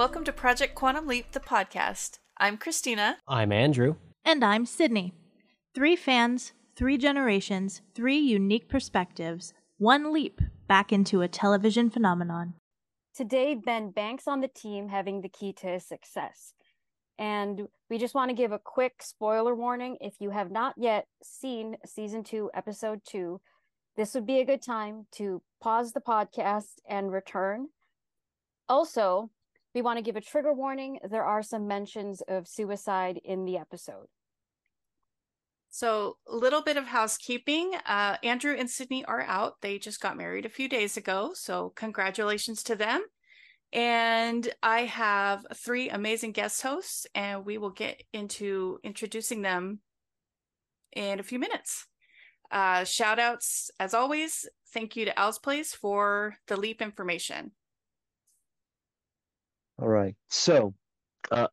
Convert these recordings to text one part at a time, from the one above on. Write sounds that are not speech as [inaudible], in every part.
welcome to Project Quantum Leap, the podcast. I'm Christina. I'm Andrew. And I'm Sydnni. Three fans, three generations, three unique perspectives, one leap back into a television phenomenon. Today, Ben banks on the team having the key to his success. And we just want to give a quick spoiler warning. If you have not yet seen season two, episode two, this would be a good time to pause the podcast and return. Also, we want to give a trigger warning. There are some mentions of suicide in the episode. So, a little bit of housekeeping. Uh, Andrew and Sydnni are out. They just got married a few days ago. So, congratulations to them. And I have three amazing guest hosts, and we will get into introducing them in a few minutes. Uh, shout outs, as always. Thank you to Al's Place for the leap information. All right. So, uh,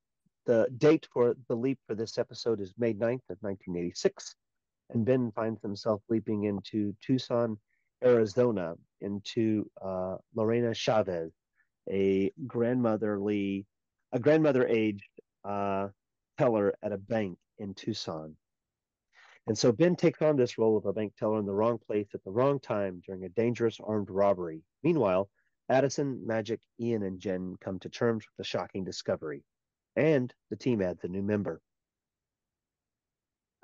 the date for the leap for this episode is May 9th of 1986. And Ben finds himself leaping into Tucson, Arizona, into uh, Lorena Chavez, a grandmotherly, a grandmother aged uh, teller at a bank in Tucson. And so Ben takes on this role of a bank teller in the wrong place at the wrong time during a dangerous armed robbery. Meanwhile, Addison, Magic, Ian, and Jenn come to terms with the shocking discovery, and the team adds a new member.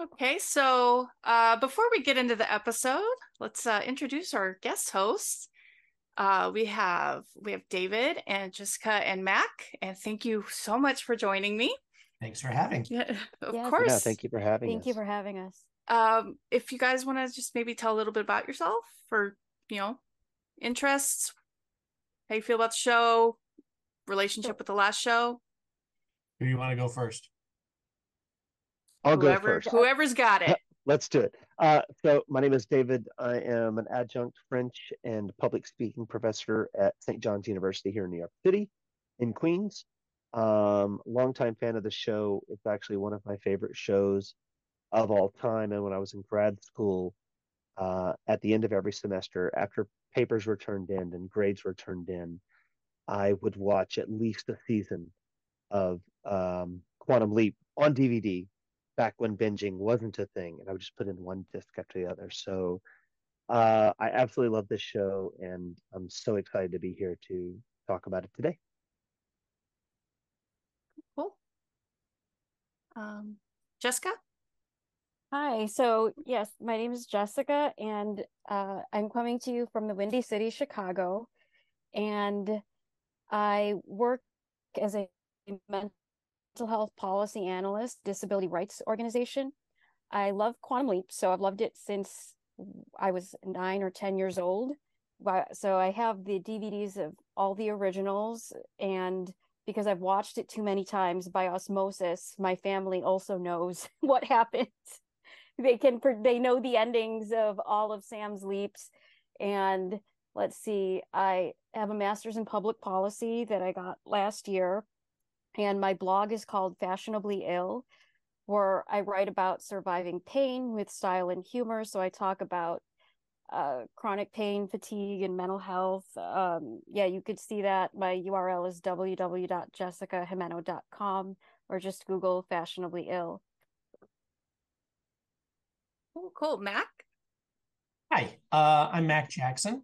Okay, so uh, before we get into the episode, let's uh, introduce our guest hosts. Uh, we have we have David and Jessica and Mac, and thank you so much for joining me. Thanks for having. Yeah, of Yes. course. Yeah, thank you for having Thank us. you for having us. um if you guys want to just maybe tell a little bit about yourself or you know interests how you feel about the show relationship with the last show Who do you want to go first? I'll go whoever first. whoever's got it [laughs] Let's do it. Uh, so, my name is David. I am an adjunct French and public speaking professor at St. John's University here in New York City, in Queens. Um, longtime fan of the show. It's actually one of my favorite shows of all time. And when I was in grad school, uh, at the end of every semester, after papers were turned in and grades were turned in, I would watch at least a season of um, Quantum Leap on DVD back when binging wasn't a thing, and I would just put in one disc after the other. So uh, I absolutely love this show, and I'm so excited to be here to talk about it today. cool um jessica Hi. So, yes, my name is Jessica, and uh, I'm coming to you from the Windy City, Chicago. And I work as a mental health policy analyst, disability rights organization. I love Quantum Leap, so I've loved it since I was nine or 10 years old. So I have the DVDs of all the originals, and because I've watched it too many times by osmosis, my family also knows [laughs] what happens they can they know the endings of all of Sam's leaps and let's see I have a master's in public policy that I got last year and my blog is called Fashionably Ill where I write about surviving pain with style and humor so I talk about uh, chronic pain, fatigue, and mental health. Um, yeah, you could see that. My URL is www.jessicagimeno.com or just Google Fashionably Ill. Cool cool mac Hi, uh, I'm Mac Jackson.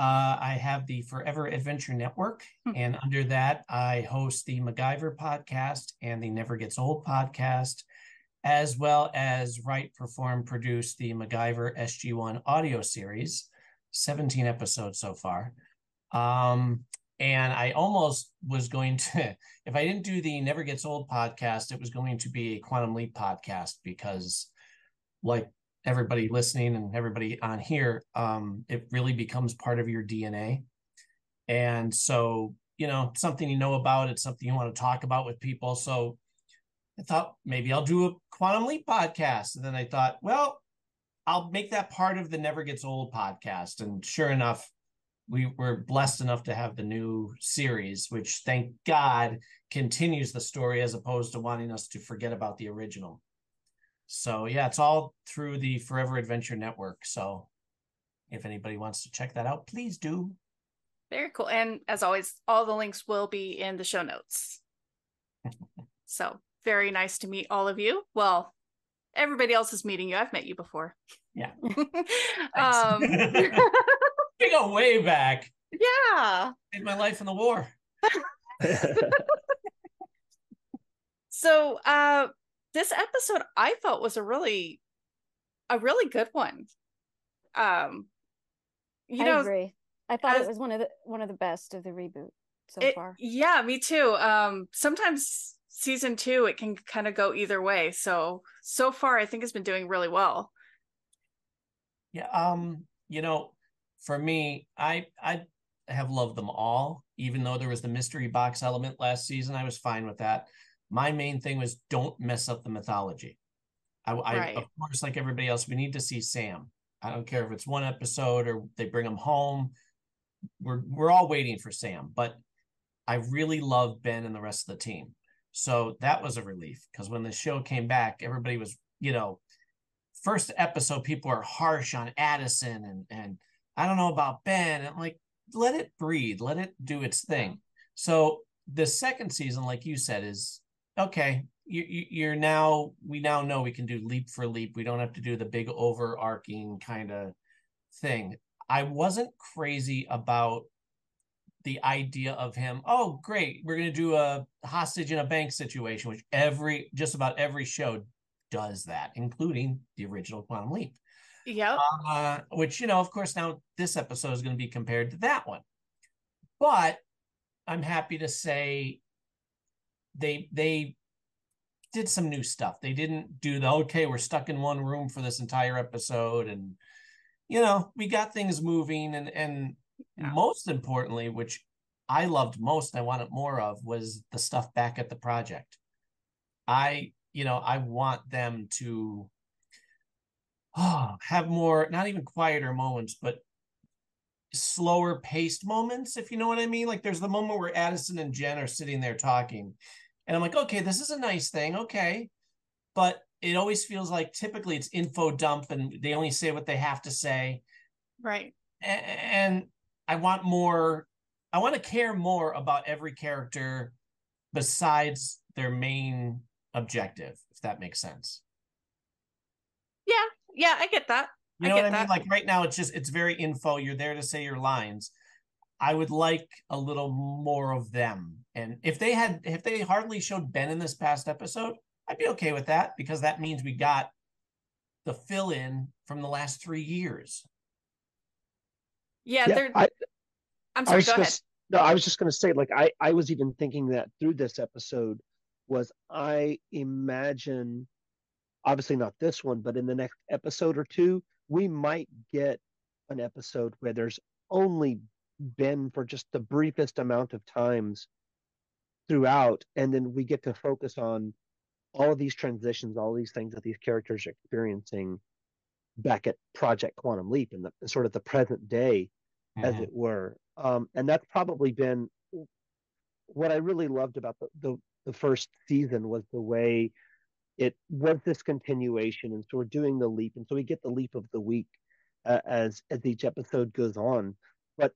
Uh, I have the Forever Adventure Network, Hmm. and under that, I host the MacGyver podcast and the Never Gets Old podcast, as well as write, perform, produce the MacGyver SG1 audio series, 17 episodes so far. Um, and I almost was going to, [laughs] if I didn't do the Never Gets Old podcast, it was going to be a Quantum Leap podcast because, like everybody listening and everybody on here, um, it really becomes part of your DNA. And so, you know, something you know about, it's something you want to talk about with people. So I thought maybe I'll do a Quantum Leap podcast. And then I thought, well, I'll make that part of the Never Gets Old podcast. And sure enough, we were blessed enough to have the new series, which thank God continues the story as opposed to wanting us to forget about the original. So yeah, it's all through the Forever Adventure Network. So if anybody wants to check that out, please do. Very cool. And as always, all the links will be in the show notes. [laughs] so very nice to meet all of you. Well, everybody else is meeting you. I've met you before. Yeah. [laughs] um, [laughs] we go way back. yeah. Saved my life in the war. So uh this episode I felt was a really a really good one. Um you I know agree. I thought as- it was one of the one of the best of the reboot so it- far. yeah, me too. Um sometimes season 2 it can kind of go either way. So so far I think it's been doing really well. Yeah. Um, you know, for me, I I have loved them all, even though there was the mystery box element last season. I was fine with that. My main thing was don't mess up the mythology. I, I of course, like everybody else, we need to see Sam. I don't care if it's one episode or they bring him home. We're we're all waiting for Sam, but I really love Ben and the rest of the team. So that was a relief because when the show came back, everybody was, you know, first episode, people are harsh on Addison and and I don't know about Ben. And like, let it breathe, let it do its thing. So the second season, like you said, is okay. You, you you're now we now know we can do leap for leap. We don't have to do the big overarching kind of thing. I wasn't crazy about the idea of him. Oh, great, we're gonna do a hostage in a bank situation, which every just about every show does that, including the original Quantum Leap. Yep. Uh, which you know, of course, now this episode is going to be compared to that one. But I'm happy to say they they did some new stuff. They didn't do the okay, we're stuck in one room for this entire episode, and you know, we got things moving, and and Yeah. most importantly, which I loved most, I wanted more of, was the stuff back at the project. I, you know, I want them to oh, have more, not even quieter moments, but slower paced moments, if you know what I mean. Like there's the moment where Addison and Jenn are sitting there talking, and I'm like, okay, this is a nice thing, okay. But it always feels like typically it's info dump and they only say what they have to say. Right. And I want more, I want to care more about every character besides their main objective, if that makes sense. Yeah. Yeah, I get that. You I know what I get mean? Like right now, it's just it's very info. You're there to say your lines. I would like a little more of them. And if they had, if they hardly showed Ben in this past episode, I'd be okay with that because that means we got the fill in from the last three years. Yeah, Yeah, they're I, I'm sorry, was go gonna ahead. No, I was just going to say, like, I, I was even thinking that through this episode was I imagine, obviously not this one, but in the next episode or two, we might get an episode where there's only been for just the briefest amount of times throughout, and then we get to focus on all of these transitions, all these things that these characters are experiencing back at Project Quantum Leap in the sort of the present day as Mhm. it were. Um, and that's probably been what I really loved about the, the the first season was the way it was this continuation, and so we're doing the leap, and so we get the leap of the week uh, as as each episode goes on. But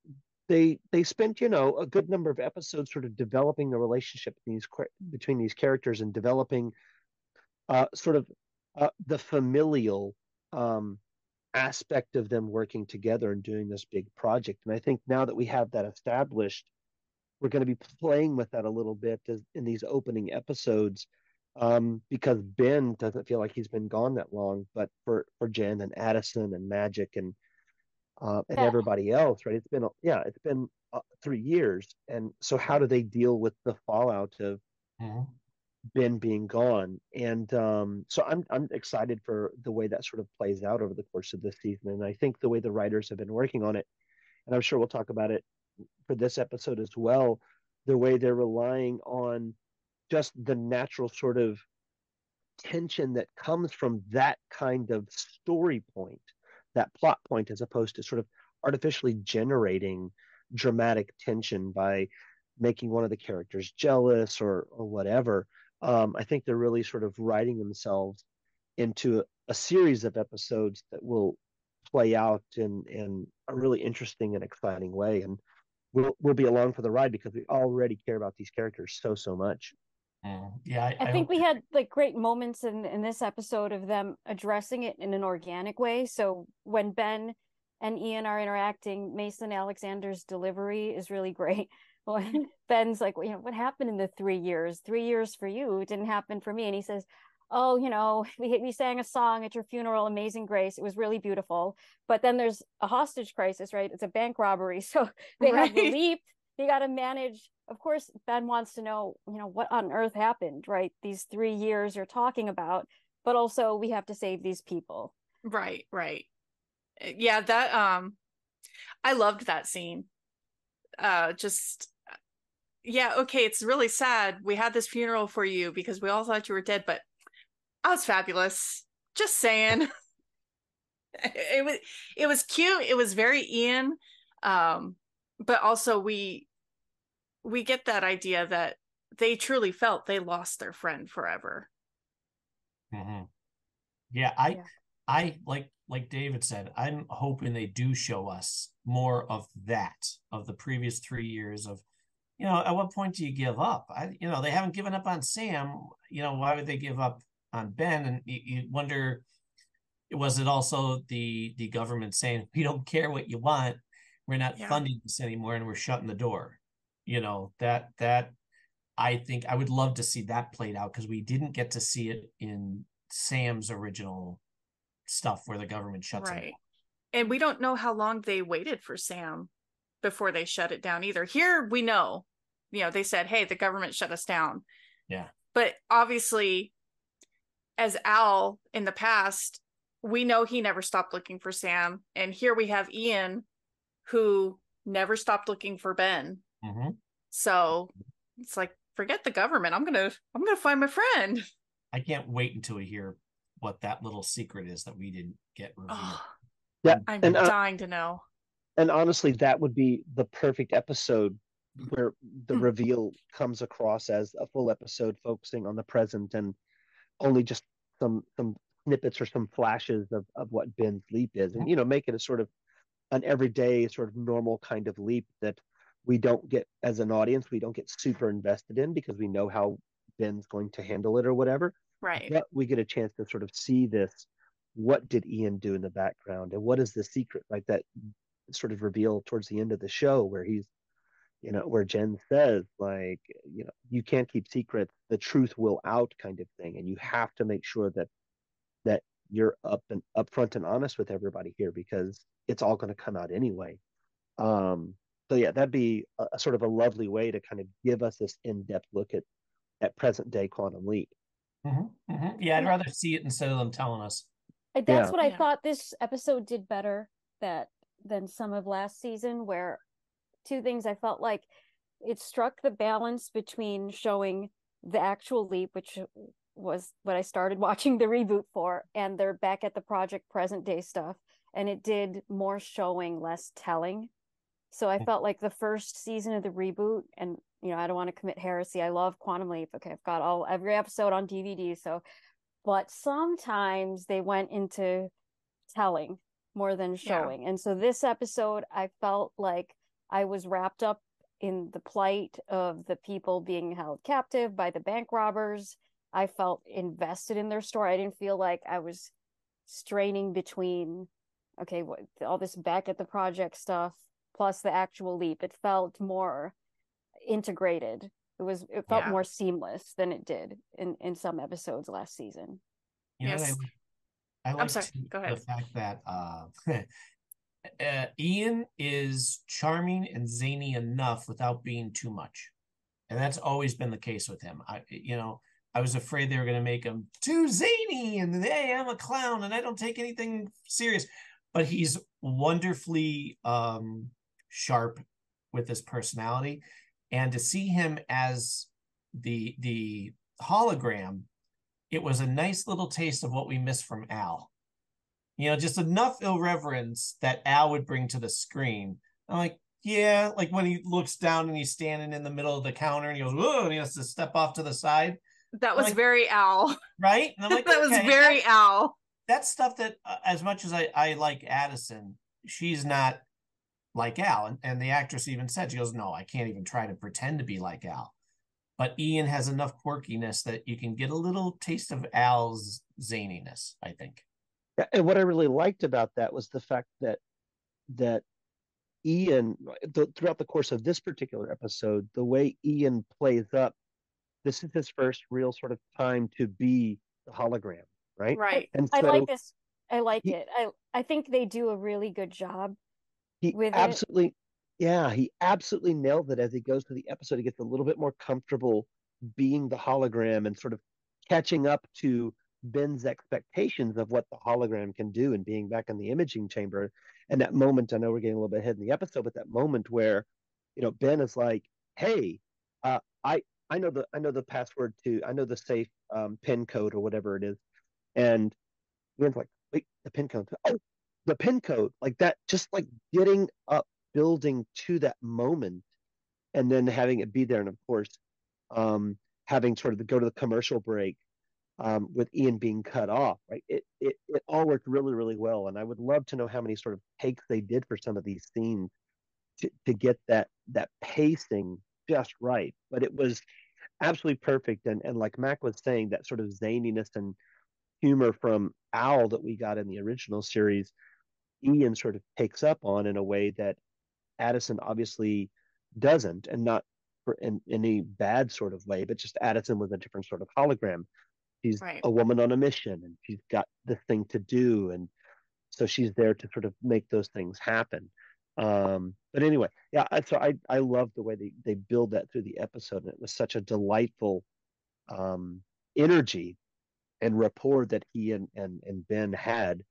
they they spent you know a good number of episodes sort of developing the relationship these between these characters and developing uh, sort of uh, the familial um, aspect of them working together and doing this big project. And I think now that we have that established, we're going to be playing with that a little bit in these opening episodes um, because Ben doesn't feel like he's been gone that long. But for for Jenn and Addison and Magic and uh, and Yeah. everybody else, right? It's been yeah, it's been uh, three years, and so how do they deal with the fallout of Mhm. Ben being gone. And um, so I'm I'm excited for the way that sort of plays out over the course of this season. And I think the way the writers have been working on it, and I'm sure we'll talk about it for this episode as well, the way they're relying on just the natural sort of tension that comes from that kind of story point, that plot point, as opposed to sort of artificially generating dramatic tension by making one of the characters jealous or or whatever. Um, I think they're really sort of writing themselves into a, a series of episodes that will play out in in a really interesting and exciting way. And we'll we'll be along for the ride because we already care about these characters so so much. Mm, yeah, I, I, I think we had like great moments in in this episode of them addressing it in an organic way. So when Ben and Ian are interacting, Mason Alexander's delivery is really great. [laughs] When Ben's like, you know, what happened in the three years? Three years for you didn't happen for me, and he says, "Oh, you know, [laughs] we we sang a song at your funeral, Amazing Grace. It was really beautiful." But then there's a hostage crisis, right? It's a bank robbery, [laughs] so they have the leap. They got to manage. Of course, Ben wants to know, you know, what on earth happened, right? These three years you're talking about, but also we have to save these people. Right, right. Uh, Yeah, that um I loved that scene. Uh just yeah, okay, it's really sad. We had this funeral for you because we all thought you were dead, but I was fabulous. Just saying. [laughs] it was it was cute. It was very Ian. Um but also we we get that idea that they truly felt they lost their friend forever. Mhm. Yeah, I Yeah. I like like David said, I'm hoping they do show us more of that of the previous three years of you know, at what point do you give up? I you know, they haven't given up on Sam. You know, why would they give up on Ben? And you, you wonder was it also the the government saying we don't care what you want, we're not Yeah. funding this anymore and we're shutting the door. You know, that that I think I would love to see that played out because we didn't get to see it in Sam's original stuff where the government shuts it right. down. and we don't know how long they waited for sam before they shut it down either. Here we know you know they said hey the government shut us down. Yeah. but obviously as al in the past we know he never stopped looking for sam. And here we have ian who never stopped looking for ben Mhm. so it's like forget the government. I'm gonna i'm gonna find my friend. [laughs] I can't wait until we hear what that little secret is that we didn't get revealed. oh, Yeah, i'm and uh, dying to know. and honestly, that would be the perfect episode where the Hmm. reveal comes across as a full episode focusing on the present and only just some some snippets or some flashes of of what Ben's leap is, and you know, make it a sort of an everyday sort of normal kind of leap that we don't get as an audience, we don't get super invested in because we know how Ben's going to handle it or whatever. right But we get a chance to sort of see this. What did Ian do in the background, and what is the secret? Like that sort of reveal towards the end of the show where he's you know where jenn says like you know you can't keep secrets the truth will out kind of thing and you have to make sure that that you're up and upfront and honest with everybody here because it's all going to come out anyway um so yeah that'd be a, a sort of a lovely way to kind of give us this in-depth look at at present day quantum leap Mhm, mhm. Yeah, I'd rather see it instead of them telling us. That's Yeah. what I Yeah. thought this episode did better that than some of last season where two things I felt like it struck the balance between showing the actual leap which was what I started [laughs] watching the reboot for and they're back at the project present day stuff and it did more showing less telling so I Mm. felt like the first season of the reboot and you know I don't want to commit heresy I love Quantum Leap okay I've got all every episode on DVD so but sometimes they went into telling more than showing. And so this episode, I felt like I was wrapped up in the plight of the people being held captive by the bank robbers. I felt invested in their story. I didn't feel like I was straining between, okay, what, all this back at the project stuff plus the actual leap. It felt more integrated. It was it felt Yeah. more seamless than it did in in some episodes last season. You know, what Yes. I, I like sorry, to- go the fact that uh, [laughs] uh, Ian is charming and zany enough without being too much, and that's always been the case with him. I, you know, I was afraid they were going to make him too zany and hey, I'm a clown and I don't take anything serious, but he's wonderfully um, sharp with his personality, and to see him as the the hologram it was a nice little taste of what we missed from Al. You know, just enough irreverence that Al would bring to the screen. I'm like, yeah, like when he looks down and he's standing in the middle of the counter and he goes, whoa, and he has to step off to the side, That was Like- very Al. right? And I'm [laughs] like, that was very that- Al. that's stuff that, uh, as much as I, I like Addison, she's not like Al. And, and the actress even said, she goes, No, I can't even try to pretend to be like Al. But Ian has enough quirkiness that you can get a little taste of Al's zaniness, I think. And what I really liked about that was the fact that that Ian, the, throughout the course of this particular episode, the way Ian plays up, this is his first real sort of time to be the hologram, right? Right. And so I like this. I like he, it. I I think they do a really good job he absolutely, it. yeah, he absolutely nailed it as he goes through the episode. He gets a little bit more comfortable being the hologram and sort of catching up to Ben's expectations of what the hologram can do and being back in the imaging chamber. And that moment, I know we're getting a little bit ahead in the episode, but that moment where, you know, Ben is like, "Hey, uh, I I know the I know the password to I know the safe um, pin code or whatever it is," and Ben's like, "Wait, the pin code? Oh, the pin code!" Like that, just like getting up, building to that moment, and then having it be there, and of course, um, having sort of the, go to the commercial break um, with Ian being cut off, right? It, it it all worked really really well, and I would love to know how many sort of takes they did for some of these scenes to to get that that pacing just right. But it was absolutely perfect, and and like Mac was saying, that sort of zaniness and humor from Al that we got in the original series, Ian sort of takes up on in a way that Addison obviously doesn't, and not for in, in any bad sort of way, but just Addison was a different sort of hologram she's right. a woman on a mission and she's got this thing to do and so she's there to sort of make those things happen um but anyway yeah so i i love the way they they build that through the episode and it was such a delightful um energy and rapport that he and and, and ben had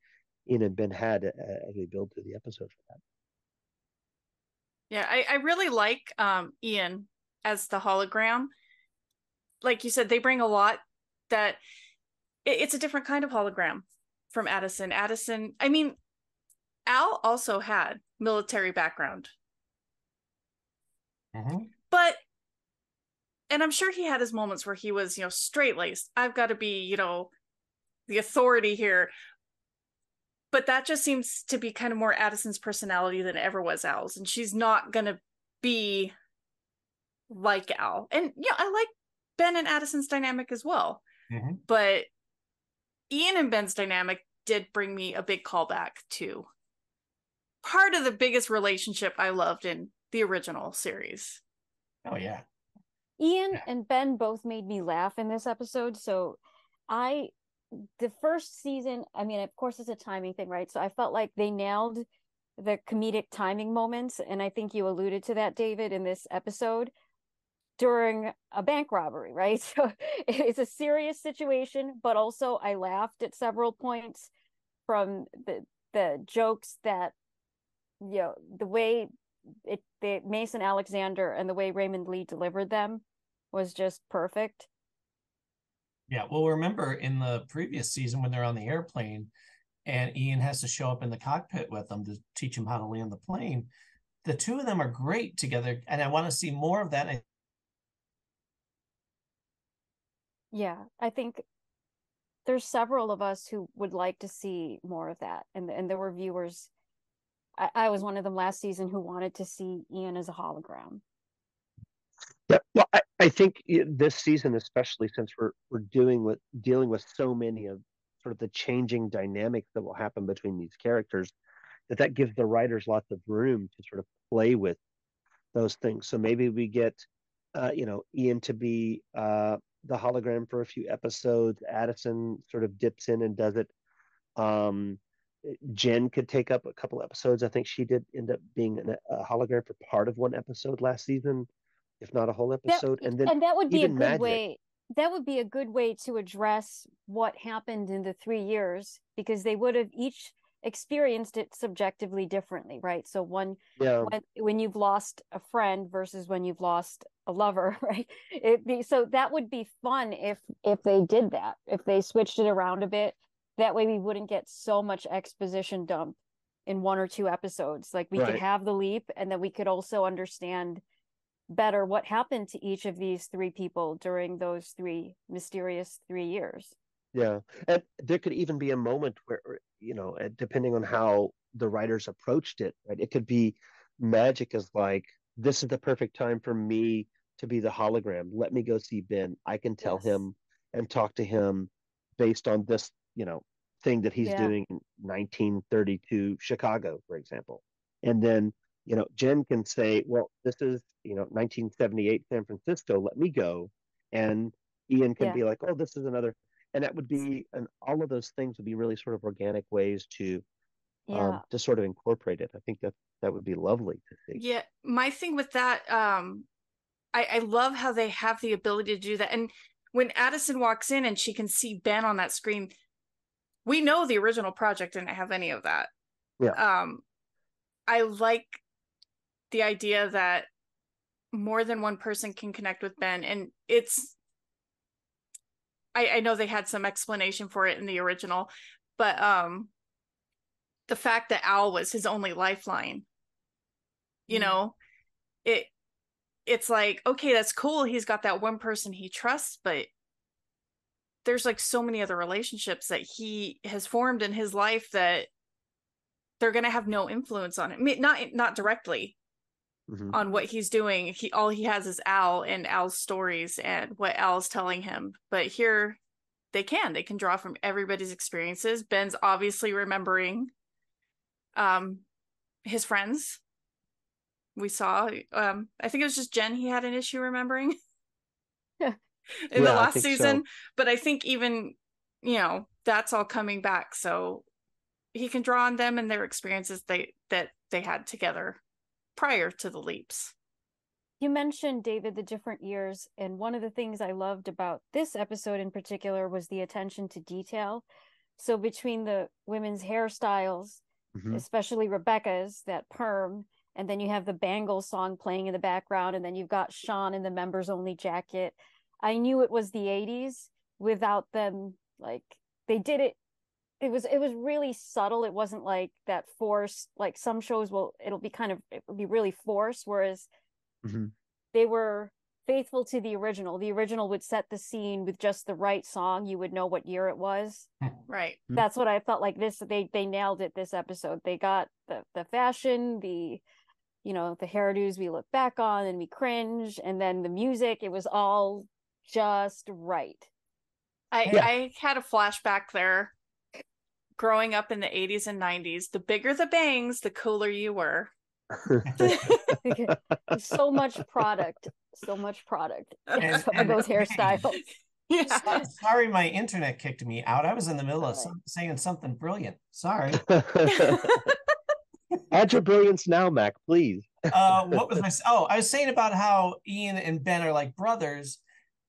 Ian and Ben had uh, as we build through the episode for that. Yeah, I, I really like um, Ian as the hologram. Like you said, they bring a lot that it's a different kind of hologram from Addison. Addison, I mean, Al also had military background. Mm-hmm. But and I'm sure he had his moments where he was, you know, straight laced. I've got to be, you know, the authority here. But that just seems to be kind of more Addison's personality than ever was Al's. And she's not going to be like Al. And, yeah, I like Ben and Addison's dynamic as well. Mm-hmm. But Ian and Ben's dynamic did bring me a big callback to part of the biggest relationship I loved in the original series. Oh yeah. Ian and Ben both made me laugh in this episode. So I the first season, I mean, of course it's a timing thing, right? So I felt like they nailed the comedic timing moments. And I think you alluded to that, David, in this episode during a bank robbery, [laughs] right? So it's a serious situation, but also I laughed at several points from the the jokes that you know the way it the Mason Alexander and the way Raymond Lee delivered them was just perfect. Yeah, well, remember in the previous season when they're on the airplane and Ian has to show up in the cockpit with them to teach him how to land the plane. The two of them are great together, and I want to see more of that. I yeah i think there's several of us who would like to see more of that and and there were viewers I, I was one of them last season who wanted to see ian as a hologram yeah well I, think this season especially since we're we're doing with dealing with so many of sort of the changing dynamics that will happen between these characters that that gives the writers lots of room to sort of play with those things so maybe we get uh, you know ian to be uh, the hologram for a few episodes. Addison sort of dips in and does it. Um, Jenn could take up a couple episodes. I think she did end up being a hologram for part of one episode last season, if not a whole episode. That, and then and that would be a good Magic. way. That would be a good way to address what happened in the three years because they would have each experienced it subjectively differently, right? So one, yeah. when, when you've lost a friend versus when you've lost a lover, [laughs] right? It, so that would be fun if if they did that, if they switched it around a bit. That way, we wouldn't get so much exposition dump in one or two episodes. Like we right. could have the leap, and then we could also understand better what happened to each of these three people during those three mysterious three years. Yeah, and there could even be a moment where you know, depending on how the writers approached it, right? It could be magic is like this is the perfect time for me to be the hologram. Let me go see Ben. I can tell Yes. him and talk to him based on this, you know, thing that he's Yeah. doing in 1932 Chicago, for example. And then, you know, Jenn can say, well, this is, you know, 1978 San Francisco. Let me go. And Ian can Yeah. be like, oh, this is another. And that would be, and all of those things would be really sort of organic ways to, Yeah. um, to sort of incorporate it. I think that that would be lovely to see. Yeah, my thing with that, um, I, I love how they have the ability to do that. And when Addison walks in and she can see Ben on that screen, we know the original project didn't have any of that. Yeah. Um, I like the idea that more than one person can connect with Ben, and it's. I, I know they had some explanation for it in the original, but um, the fact that Al was his only lifeline you Mhm. know it it's like okay that's cool he's got that one person he trusts but there's like so many other relationships that he has formed in his life that they're going to have no influence on it I mean, not not directly Mhm. on what he's doing. He all he has is al and al's stories and what al's telling him. But here they can. They can draw from everybody's experiences. Ben's obviously remembering um his friends. We saw um i think it was just jenn he had an issue remembering Yeah. [laughs] in the Yeah, I last think so. season. But i think even you know that's all coming back. So he can draw on them and their experiences they that they had together prior to the leaps You mentioned, David, the different years. And one of the things I loved about this episode in particular was the attention to detail. So, between the women's hairstyles, Mhm. especially Rebecca's, that perm, and then you have the Bangles song playing in the background, and then you've got Sean in the members only jacket. I knew it was the 80s without them, like, they did it. It was it was really subtle. It wasn't like that forced. Like some shows will, it'll be kind of it will be really forced, whereas Mhm. they were faithful to the original. The original would set the scene with just the right song. You would know what year it was. right Mhm. That's what I felt like this they they nailed it this episode. They got the the fashion, the you know, the hairdos we look back on and we cringe and then the music, it was all just right. i Yeah. i had a flashback there growing up in the 80s and 90s the bigger the bangs the cooler you were [laughs] so much product, so much product [laughs] And- of and- those [laughs] hairstyles. yeah Sorry, my internet kicked me out. I was in the middle of some, saying something brilliant. Sorry. Add your brilliance now, Mac, please. Uh, what was my? Oh, I was saying about how Ian and Ben are like brothers,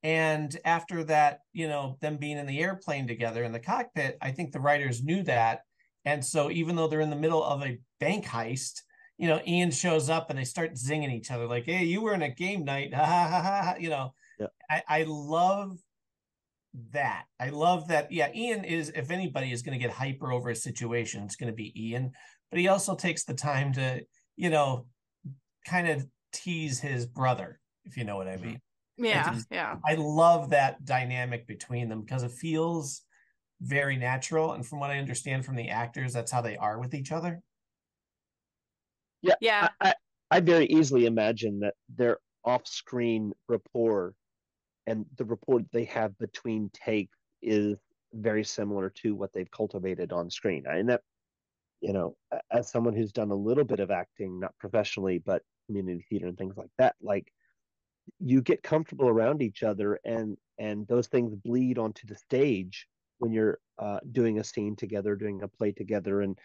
and after that, you know, them being in the airplane together in the cockpit, I think the writers knew that, and so even though they're in the middle of a bank heist, you know, Ian shows up and they start zinging each other like, "Hey, you were in a game night," [laughs] ha ha ha ha. ha," You know, Yeah. I I love that. I love that. Yeah, Ian is, if anybody is going to get hyper over a situation, it's going to be Ian. But he also takes the time to, you know, kind of tease his brother, if you know what I mm-hmm. mean. Yeah just- yeah I love that dynamic between them because it feels very natural. And from what I understand from the actors, that's how they are with each other. yeah I, I, I very easily imagine that their off-screen rapport and the rapport they have between takes is very similar to what they've cultivated on screen. And that, you know, as someone who's done a little bit of acting, not professionally, but community theater and things like that, like you get comfortable around each other and and those things bleed onto the stage when you're uh, doing a scene together, doing a play together, and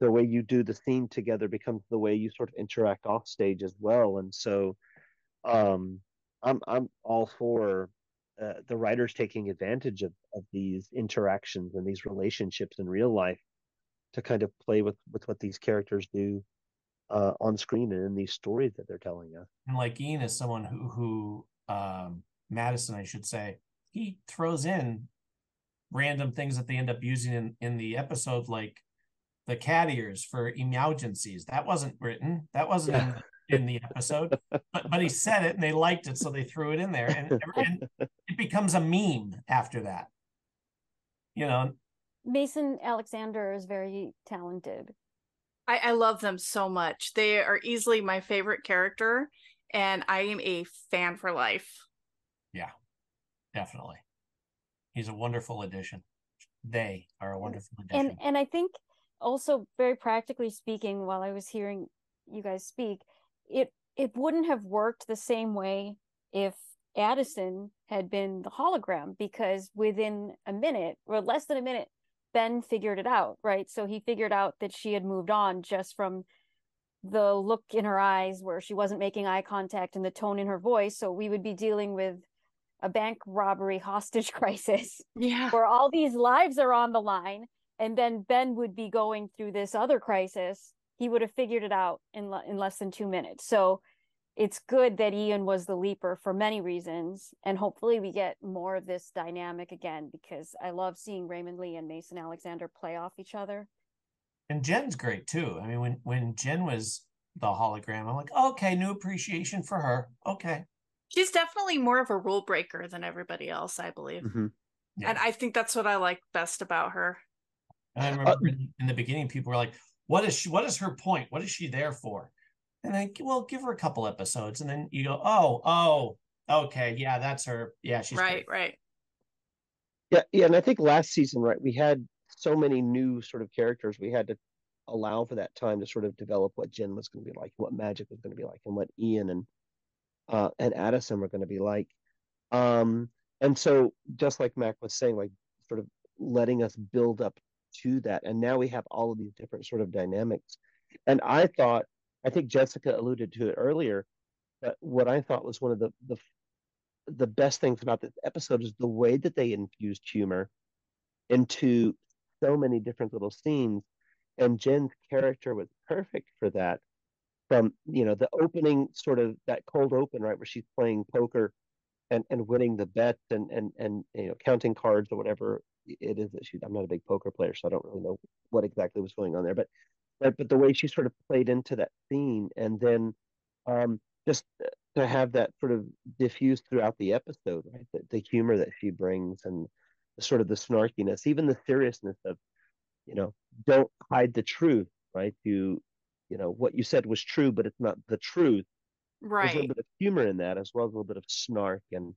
the way you do the scene together becomes the way you sort of interact off stage as well. And so, um, I'm I'm all for uh, the writers taking advantage of of these interactions and these relationships in real life to kind of play with with what these characters do uh, on screen and in these stories that they're telling us. And like Ian is someone who, who um, Madison, I should say, he throws in random things that they end up using in, in the episode, like the cat ears for emergencies. That wasn't written. That wasn't in, [laughs] in the episode, but but he said it and they liked it, so they threw it in there, and, and it becomes a meme after that. You know, Mason Alexander is very talented. I, I love them so much. They are easily my favorite character, and I am a fan for life. Yeah, definitely. He's a wonderful addition. They are a wonderful addition. And and I think also very practically speaking, while I was hearing you guys speak, it it wouldn't have worked the same way if Addison had been the hologram because within a minute or less than a minute, Ben figured it out, right? So he figured out that she had moved on just from the look in her eyes where she wasn't making eye contact and the tone in her voice. So we would be dealing with a bank robbery [laughs] hostage crisis. Yeah. Where all these lives are on the line. And then Ben would be going through this other crisis. He would have figured it out in, le- in less than two minutes. So it's good that Ian was the leaper for many reasons. And hopefully we get more of this dynamic again because I love seeing Raymond Lee and Mason Alexander play off each other. And Jenn's great too. I mean, when when Jenn was the hologram, I'm like, okay, new appreciation for her. Okay. She's definitely more of a rule breaker than everybody else, I believe. Mhm. Yeah. And I think that's what I like best about her. And I remember in, in the beginning, people were like, "What is she? What is her point? What is she there for?" And then, well, give her a couple episodes, and then you go, "Oh, oh, okay, yeah, that's her. Yeah, she's right, great. right. Yeah, yeah, and I think last season, right, we had so many new sort of characters. We had to allow for that time to sort of develop what Jenn was going to be like, what Magic was going to be like, and what Ian and uh, and Addison were going to be like. Um, and so, just like Mac was saying, like sort of letting us build up to that, and now we have all of these different sort of dynamics. And I thought, I think Jessica alluded to it earlier, but what I thought was one of the the the best things about this episode is the way that they infused humor into so many different little scenes. And jenn's character was perfect for that from you know the opening sort of that cold open right where she's playing poker and and winning the bet and and and you know counting cards or whatever it is that she i'm not a big poker player so i don't really know what exactly was going on there but but but the way she sort of played into that scene and then um just to have that sort of diffused throughout the episode, right? The, the humor that she brings and sort of the snarkiness, even the seriousness of, you know, don't hide the truth, right? You, you know, what you said was true, but it's not the truth. There's a Right. little bit of humor in that, as well as a little bit of snark, and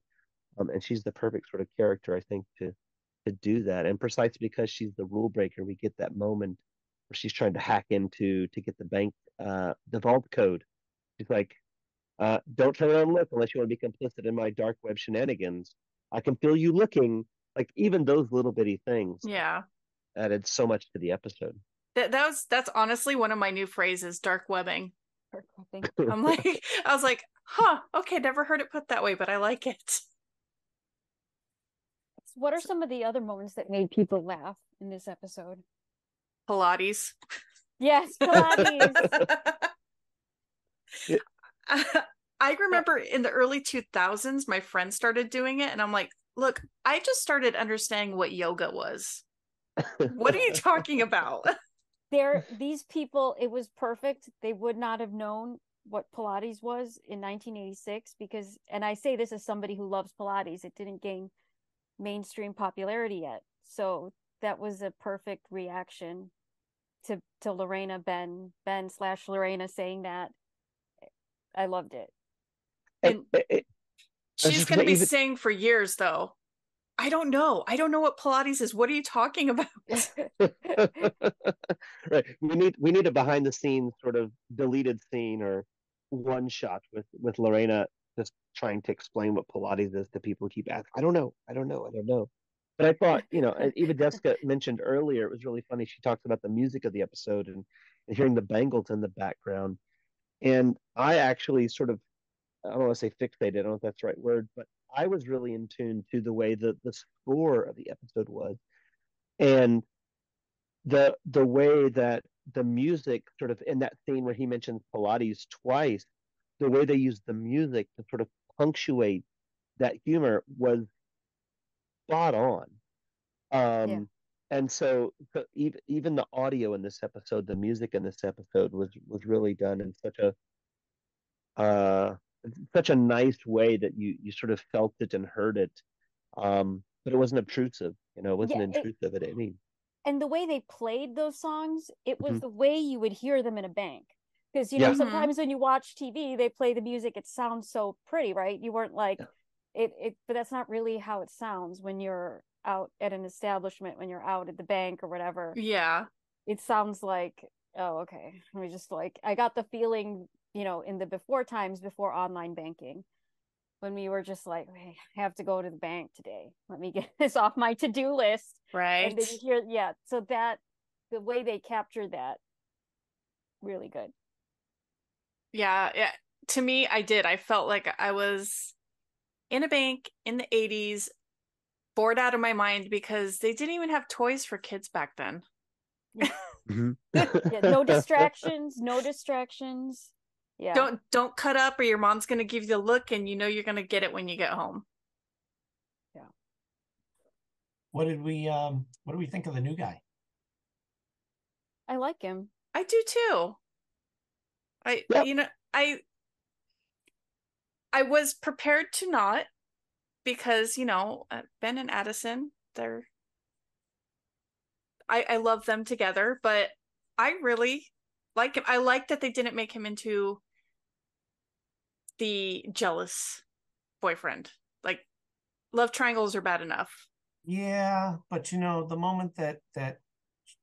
um, and she's the perfect sort of character, I think, to to do that. And precisely because she's the rule breaker, we get that moment where she's trying to hack into to get the bank, uh, the vault code. She's like, uh, don't turn around and look unless you want to be complicit in my dark web shenanigans. I can feel you looking. Like even those little bitty things Yeah. added so much to the episode. That that was that's honestly one of my new phrases, dark webbing. I think. [laughs] I'm like I was like, huh, okay, never heard it put that way, but I like it. What are some of the other moments that made people laugh in this episode? Pilates. Yes, Pilates. [laughs] I remember in the early 2000s, my friend started doing it, and I'm like, look, I just started understanding what yoga was. What are you [laughs] talking about? there these people it was perfect they would not have known what pilates was in 1986 because and i say this as somebody who loves pilates it didn't gain mainstream popularity yet so that was a perfect reaction to to lorena ben ben slash lorena saying that i loved it And it- it- I She's going to gonna be even- saying for years, though. I don't know. I don't know what Pilates is. What are you talking about? [laughs] [laughs] right. We need we need a behind the scenes sort of deleted scene or one shot with with Lorena just trying to explain what Pilates is to people who keep asking. I don't know. I don't know. I don't know. But I thought, [laughs] you know, Eva Jessica mentioned earlier, it was really funny. She talked about the music of the episode and, and hearing the bangles in the background. And I actually sort of, I don't want to say fixated, I don't know if that's the right word, but I was really in tune to the way that the score of the episode was. And the the way that the music sort of in that scene where he mentions Pilates twice, the way they used the music to sort of punctuate that humor was spot on. Um, Yeah. And so, so even even the audio in this episode, the music in this episode was was really done in such a uh such a nice way that you you sort of felt it and heard it, um, but it wasn't obtrusive. You know, it wasn't Yeah, it- intrusive at any and the way they played those songs, it was Mhm. the way you would hear them in a bank. Because you Yeah. know, Mhm. sometimes when you watch TV, they play the music, it sounds so pretty, right? You weren't like Yeah. It it but that's not really how it sounds when you're out at an establishment, when you're out at the bank or whatever. Yeah. It sounds like, oh, okay. We just like I got the feeling, you know, in the before times before online banking when we were just like, hey, I have to go to the bank today. Let me get [laughs] this off my to-do list Right. and then you hear yeah so that the way they capture that really good Yeah, yeah. To me, I did. I felt like I was in a bank in the 80s, bored out of my mind because they didn't even have toys for kids back then. Yeah [laughs] no distractions no [laughs] distractions yeah Don't don't cut up or your mom's going to give you the look and you know you're going to get it when you get home. Yeah. What did we um what do we think of the new guy? i like him I do too. I Yep. you know, I I was prepared to not because, you know, uh, Ben and Addison, they're I I love them together, but I really like him. I like that they didn't make him into the jealous boyfriend. Like love triangles are bad enough. Yeah, but you know, the moment that that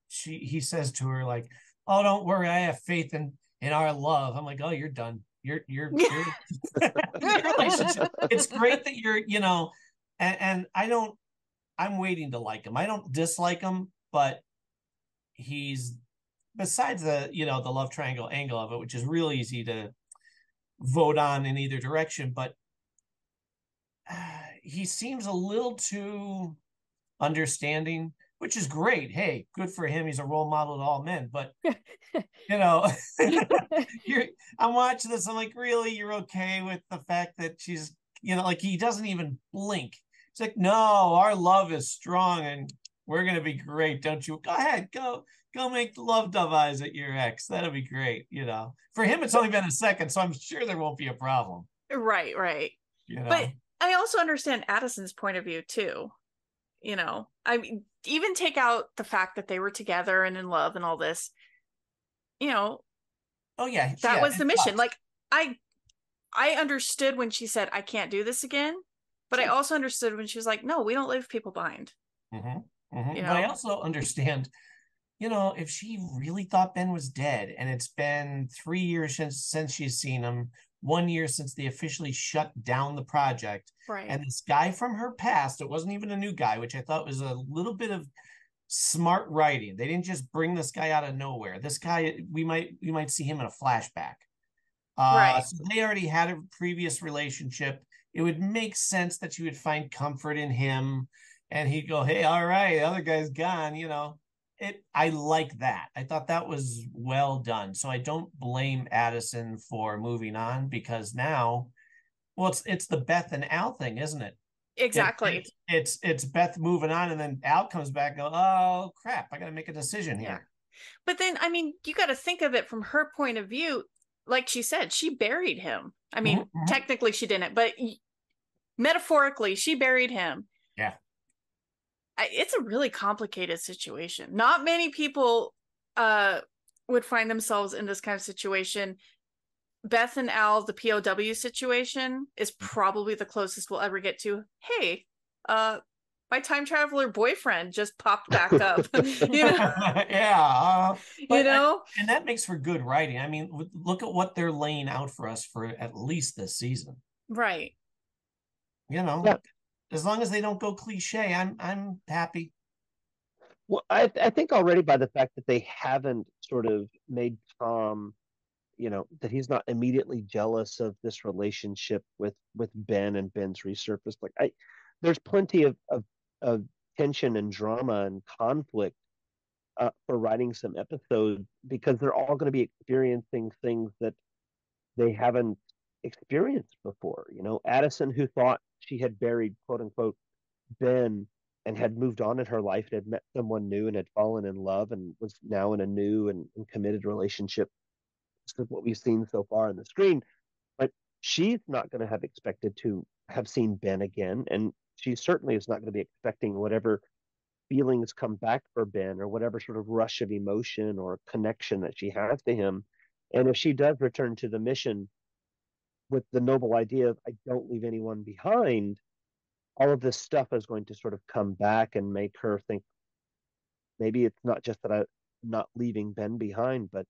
she he says to her like, "Oh, don't worry, I have faith in in our love." I'm like, "Oh, you're done. You're you're, [laughs] you're your relationship. It's great that you're, you know, and and I don't I'm waiting to like him. I don't dislike him, but he's besides the, you know, the love triangle angle of it, which is real easy to vote on in either direction, but uh, he seems a little too understanding, which is great. Hey, good for him. He's a role model to all men. But [laughs] you know, [laughs] [laughs] you're I'm watching this. I'm like, really? You're okay with the fact that she's, you know, like he doesn't even blink. It's like, no, our love is strong and we're gonna be great. Don't you? Go ahead, go go make love dove eyes at your ex. That'll be great. You know, for him, it's only been a second, so I'm sure there won't be a problem. Right, right. You know, But I also understand Addison's point of view too. You know, I mean, even take out the fact that they were together and in love and all this. You know, oh yeah, that yeah, was the mission. sucks. Like I I understood when she said I can't do this again, but I also understood when she was like, "No, we don't leave people behind." Mhm, mhm. You But I also understand, you know, if she really thought Ben was dead, and it's been three years since since she's seen him, one year since they officially shut down the project, Right. and this guy from her past, it wasn't even a new guy, which I thought was a little bit of smart writing. They didn't just bring this guy out of nowhere. This guy, we might we might see him in a flashback. Uh, Right. So they already had a previous relationship. It would make sense that you would find comfort in him, and he'd go, "Hey, all right, the other guy's gone." You know, it. I like that. I thought that was well done. So I don't blame Addison for moving on because now, well, it's it's the Beth and Al thing, isn't it? It- exactly. it's, it's Beth moving on, and then Al comes back. And go, oh crap! I got to make a decision Yeah. here. But then, I mean, you got to think of it from her point of view. Like she said, she buried him. I mean, Mhm, mhm. technically she didn't, but metaphorically, she buried him. Yeah. I, it's a really complicated situation. Not many people uh would find themselves in this kind of situation. Beth and Al, the POW situation, is probably the closest we'll ever get to. Hey, uh, my time traveler boyfriend just popped back up. [laughs] [laughs] you know, [laughs] yeah, uh, you but I- know. and that makes for good writing. I mean, look at what they're laying out for us for at least this season. right. You know, Yeah. As long as they don't go cliche, I'm I'm happy. Well, I I think already by the fact that they haven't sort of made Tom, you know, that he's not immediately jealous of this relationship with with Ben and Ben's resurfaced. Like I, there's plenty of of, of tension and drama and conflict uh, for writing some episodes because they're all going to be experiencing things that they haven't experienced before. You know, Addison, who thought she had buried quote unquote Ben and had moved on in her life and had met someone new and had fallen in love and was now in a new and, and committed relationship. Is what we've seen so far on the screen. But she's not going to have expected to have seen Ben again. And she certainly is not going to be expecting whatever feelings come back for Ben or whatever sort of rush of emotion or connection that she has to him. And if she does return to the mission with the noble idea of I don't leave anyone behind, all of this stuff is going to sort of come back and make her think maybe it's not just that I'm not leaving Ben behind, but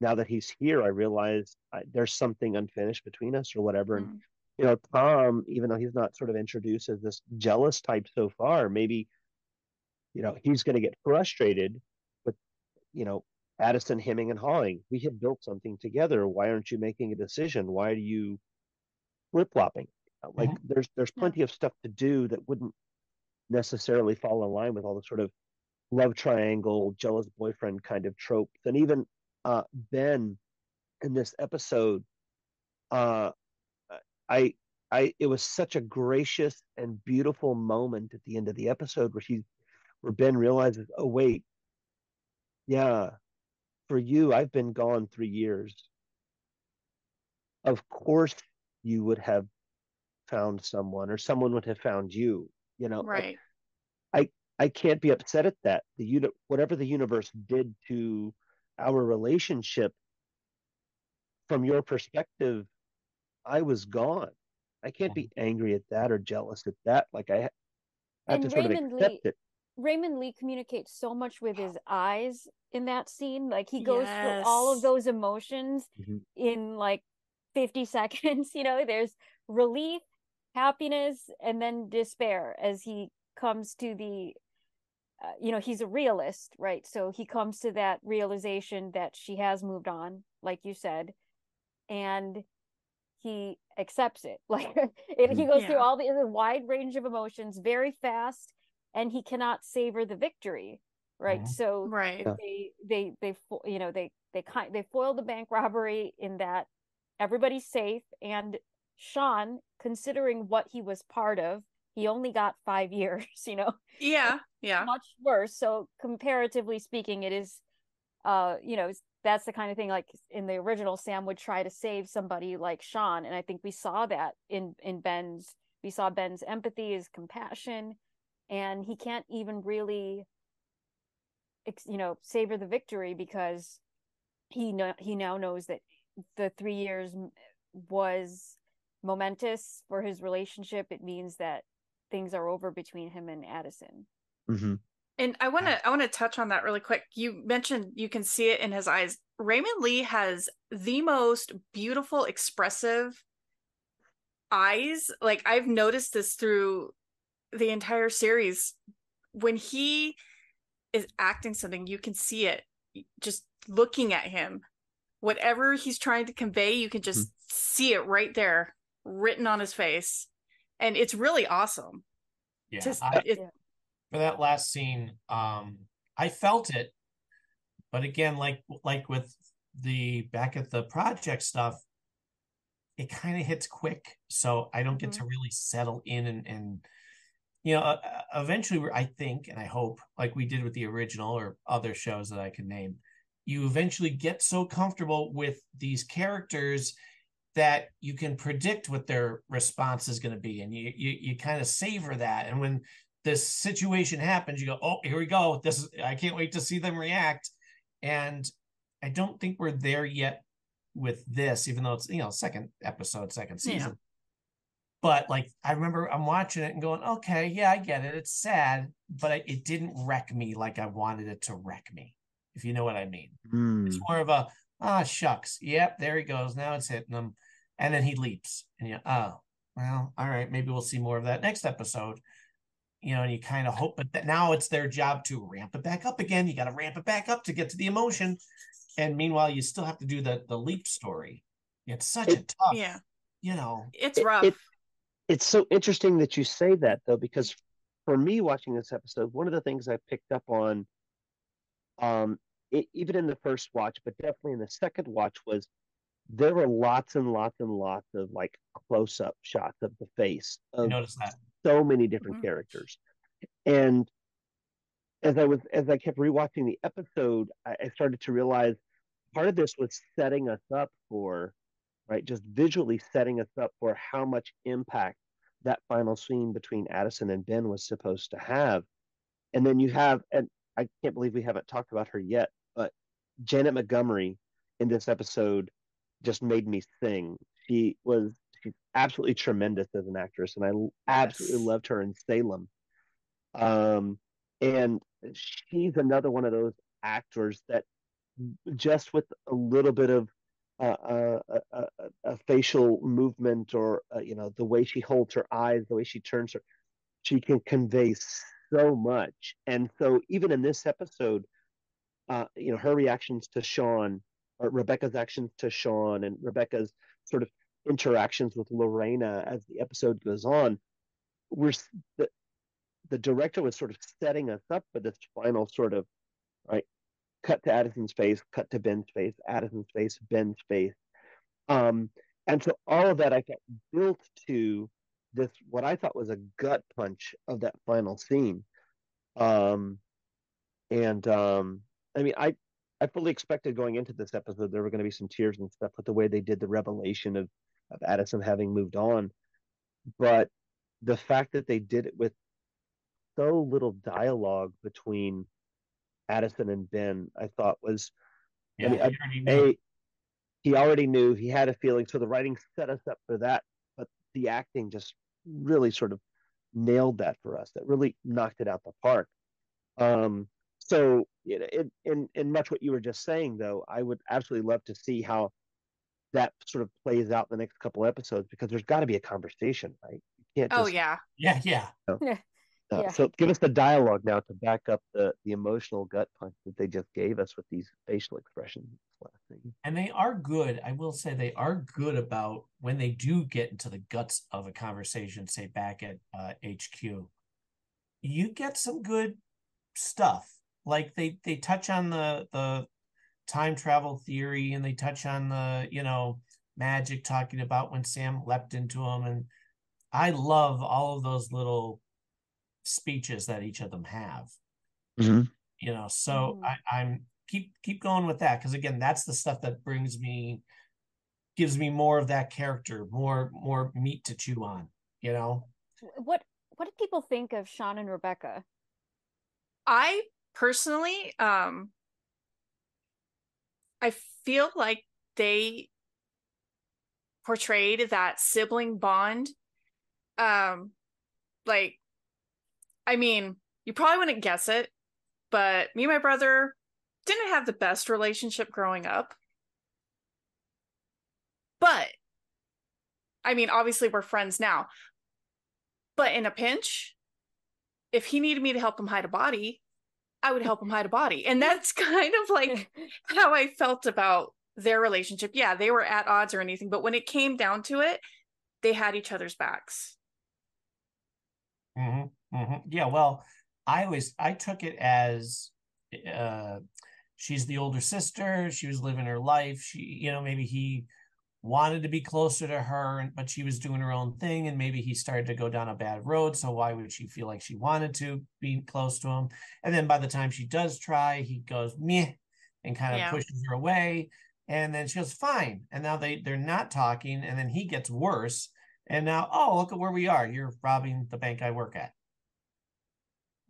now that he's here, I realize I, there's something unfinished between us or whatever. Mm. And, you know, Tom, even though he's not sort of introduced as this jealous type so far, maybe, you know, he's going to get frustrated with, you know, Addison hemming and hawing. We have built something together. Why aren't you making a decision? Why are you flip flopping? Like mm-hmm. there's there's plenty yeah. of stuff to do that wouldn't necessarily fall in line with all the sort of love triangle, jealous boyfriend kind of tropes. And even uh, Ben in this episode, uh, I I it was such a gracious and beautiful moment at the end of the episode where he where Ben realizes, oh wait, yeah, for you, I've been gone three years. Of course, you would have found someone, or someone would have found you. You know, right? I I can't be upset at that. The uni- whatever the universe did to our relationship, from your perspective, I was gone. I can't be angry at that or jealous at that. Like I, I have and to sort of accept Lee, it. Raymond Lee communicates so much with his eyes in that scene. Like he goes yes. through all of those emotions mm-hmm. in like 50 [laughs] seconds. You know, there's relief, happiness, and then despair as he comes to the uh, you know he's a realist right so he comes to that realization that she has moved on like you said and he accepts it [laughs] like it, he goes yeah. through all the, the wide range of emotions very fast and he cannot savor the victory right? Mm-hmm. so right. They they they you know they they kind they foil the bank robbery in that everybody's safe and sean considering what he was part of he only got five [laughs] years you know? Yeah yeah. much worse. So comparatively speaking it is uh you know that's the kind of thing like in the original sam would try to save somebody like sean and i think we saw that in in ben's we saw ben's empathy his compassion and he can't even really you know savor the victory because he know he now knows that the 3 years was momentous for his relationship it means that things are over between him and Addison mm-hmm. and I want to I want to touch on that really quick. You mentioned you can see it in his eyes. Raymond Lee has the most beautiful, expressive eyes. Like I've noticed this through the entire series when he is acting something you can see it just looking at him. Whatever he's trying to convey you can just mm-hmm. see it right there written on his face. And it's really awesome. Yeah just, I, it, for that last scene um i felt it. But again like like with the back at the project stuff it kind of hits quick. So i don't get mm-hmm. to really settle in and and you know, uh, uh, eventually, I think and I hope, like we did with the original or other shows that I can name, you eventually get so comfortable with these characters that you can predict what their response is going to be, and you you you kind of savor that. And when this situation happens, you go, "Oh, here we go! This is I can't wait to see them react." And I don't think we're there yet with this, even though it's you know second episode, second season. Yeah but like I remember I'm watching it and going, okay, yeah, I get it. It's sad, but I, it didn't wreck me like I wanted it to wreck me, if you know what I mean. Mm. It's more of a ah shucks, yep, there he goes. Now it's hitting him, and then he leaps, and you oh well, all right, maybe we'll see more of that next episode. You know, and you kind of hope, but that now it's their job to ramp it back up again. You got to ramp it back up to get to the emotion, and meanwhile, you still have to do the the leap story. It's such it, a tough, yeah, you know, it's rough. It, it's so interesting that you say that though because for me watching this episode one of the things i picked up on um it, even in the first watch but definitely in the second watch was there were lots and lots and lots of like close-up shots of the face of so many different mm-hmm. characters and as i was as i kept rewatching the episode I, I started to realize part of this was setting us up for right? Just visually setting us up for how much impact that final scene between Addison and Ben was supposed to have. and then you have, and I can't believe we haven't talked about her yet, but Janet Montgomery in this episode just made me sing. She was she's absolutely tremendous as an actress, and I absolutely Yes. loved her in Salem. Um, and she's another one of those actors that just with a little bit of a, a, a facial movement or uh, you know the way she holds her eyes, the way she turns her, she can convey so much. And so even in this episode, uh, you know her reactions to Sean, or Rebecca's actions to Sean, and Rebecca's sort of interactions with Lorena as the episode goes on, we're the the director was sort of setting us up for this final sort of right cut to Addison's face, cut to Ben's face, Addison's face, Ben's face. Um, and so all of that I got built to this what I thought was a gut punch of that final scene. Um, and um, I mean, I I fully expected going into this episode there were going to be some tears and stuff but the way they did the revelation of of Addison having moved on, but the fact that they did it with so little dialogue between Addison and Ben, I thought was Yeah, mean, you I- already a he already knew he had a feeling, so the writing set us up for that, but the acting just really sort of nailed that for us. That really knocked it out the park. Um, so you know, in in in much what you were just saying, though, I would absolutely love to see how that sort of plays out the next couple episodes because there's got to be a conversation, right? You can't Oh just yeah. yeah, yeah. [laughs] uh, Yeah. So give us the dialogue now to back up the the emotional gut punch that they just gave us with these facial expressions. last thing. And they are good. I will say they are good about when they do get into the guts of a conversation, say back at uh, HQ. You get some good stuff. Like they they touch on the the time travel theory and they touch on the, you know, magic talking about when Sam leapt into him and I love all of those little speeches that each of them have you know so Mhm. I, i'm keep keep going with that because again that's the stuff that brings me gives me more of that character more more meat to chew on you know What what did people think of Sean and Rebecca? I personally, um, I feel like they portrayed that sibling bond. Um, like, I mean, you probably wouldn't guess it, but me and my brother didn't have the best relationship growing up. But, I mean, obviously we're friends now. But in a pinch, if he needed me to help him hide a body, I would help him hide a body. And that's [laughs] kind of like [laughs] how I felt about their relationship. Yeah, they were at odds or anything, but when it came down to it, they had each other's backs. hmm hmm yeah well i always i took it as uh she's the older sister she was living her life she you know maybe he wanted to be closer to her but she was doing her own thing and maybe he started to go down a bad road so why would she feel like she wanted to be close to him? And then by the time she does try he goes meh and kind of Yeah. pushes her away and then she goes fine. And now they they're not talking and then he gets worse and now oh look at where we are. You're robbing the bank i work at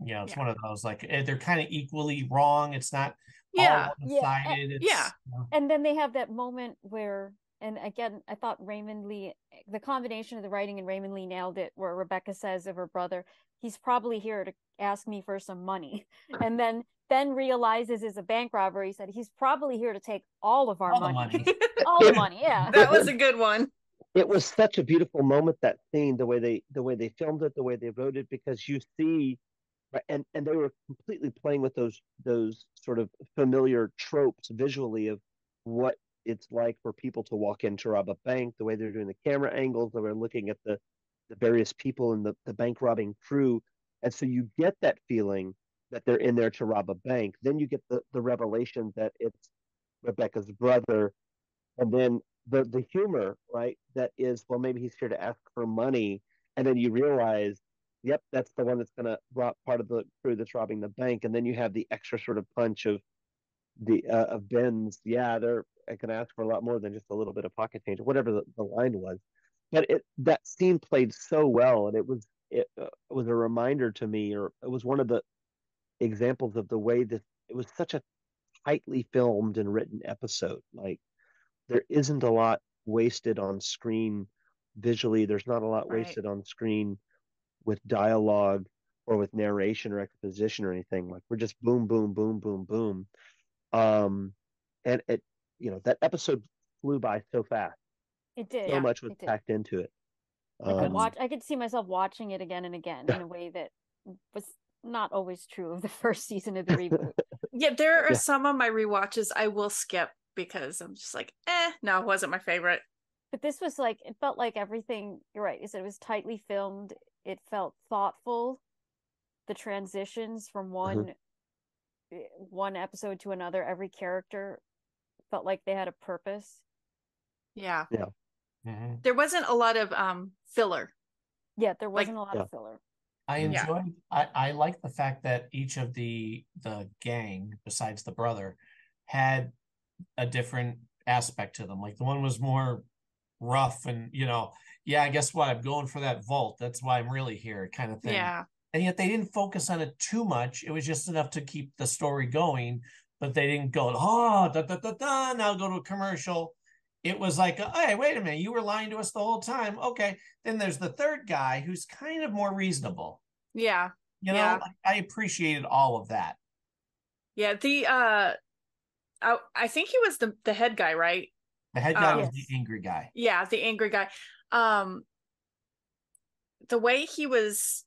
you know it's Yeah. one of those like eh, they're kind of equally wrong it's not Yeah. all Yeah, one-sided it's, yeah. you know, And then they have that moment where, and again, I thought Raymond Lee, the combination of the writing and Raymond Lee nailed it, where Rebecca says of her brother, he's probably here to ask me for some money. [laughs] And then then realizes it's a bank robbery. He said he's probably here to take all of our all the money. money [laughs] all the money, yeah. that was a good one. it was such a beautiful moment that scene the way they the way they filmed it the way they wrote it because you see right, and and they were completely playing with those those sort of familiar tropes visually of what it's like for people to walk in to rob a bank the way they're doing the camera angles they were looking at the the various people in the, the bank robbing crew. And so you get that feeling that they're in there to rob a bank. Then you get the the revelation that it's rebecca's brother. And then the the humor right that is well maybe he's here to ask for money. And then you realize yep that's the one that's going to rob part of the crew that's robbing the bank and then you have the extra sort of punch of the uh, of ben's yeah they're going to ask for a lot more than just a little bit of pocket change whatever the, the line was but it that scene played so well and it was it uh, was a reminder to me or it was one of the examples of the way that it was such a tightly filmed and written episode. Like there isn't a lot wasted on screen visually. There's not a lot Right. wasted on screen with dialogue or with narration or exposition or anything. Like we're just boom, boom, boom, boom, boom. Um, and it, you know, that episode flew by so fast. It did. So much was packed into it. Like I Um, watch, I could see myself watching it again and again Yeah. in a way that was not always true of the [laughs] first season of the [laughs] reboot. Yeah, there are Yeah. some of my rewatches I will skip because I'm just like, eh, no, it wasn't my favorite. but this was like it felt like everything. You're right. You said it was tightly filmed. It felt thoughtful. The transitions from one eh, one episode to another, every character felt like they had a purpose. Yeah. Mhm. There wasn't a lot of um filler. Yeah, there wasn't a lot Yeah. of filler. I Yeah. enjoyed. I I like the fact that each of the the gang, besides the brother, had a different aspect to them. Like the one was more rough and you know, yeah, I guess what? I'm going for that vault. That's why I'm really here, kind of thing. Yeah. And yet they didn't focus on it too much. It was just enough to keep the story going, but they didn't go, oh, da da da da. Now go to a commercial. It was like, hey, wait a minute, you were lying to us the whole time. Okay. Then there's the third guy who's kind of more reasonable. Yeah. You know, Yeah. I appreciated all of that. Yeah. The uh I, I think he was the the head guy, right? The head guy Oh. was the angry guy. Yeah, the angry guy. Um the way he was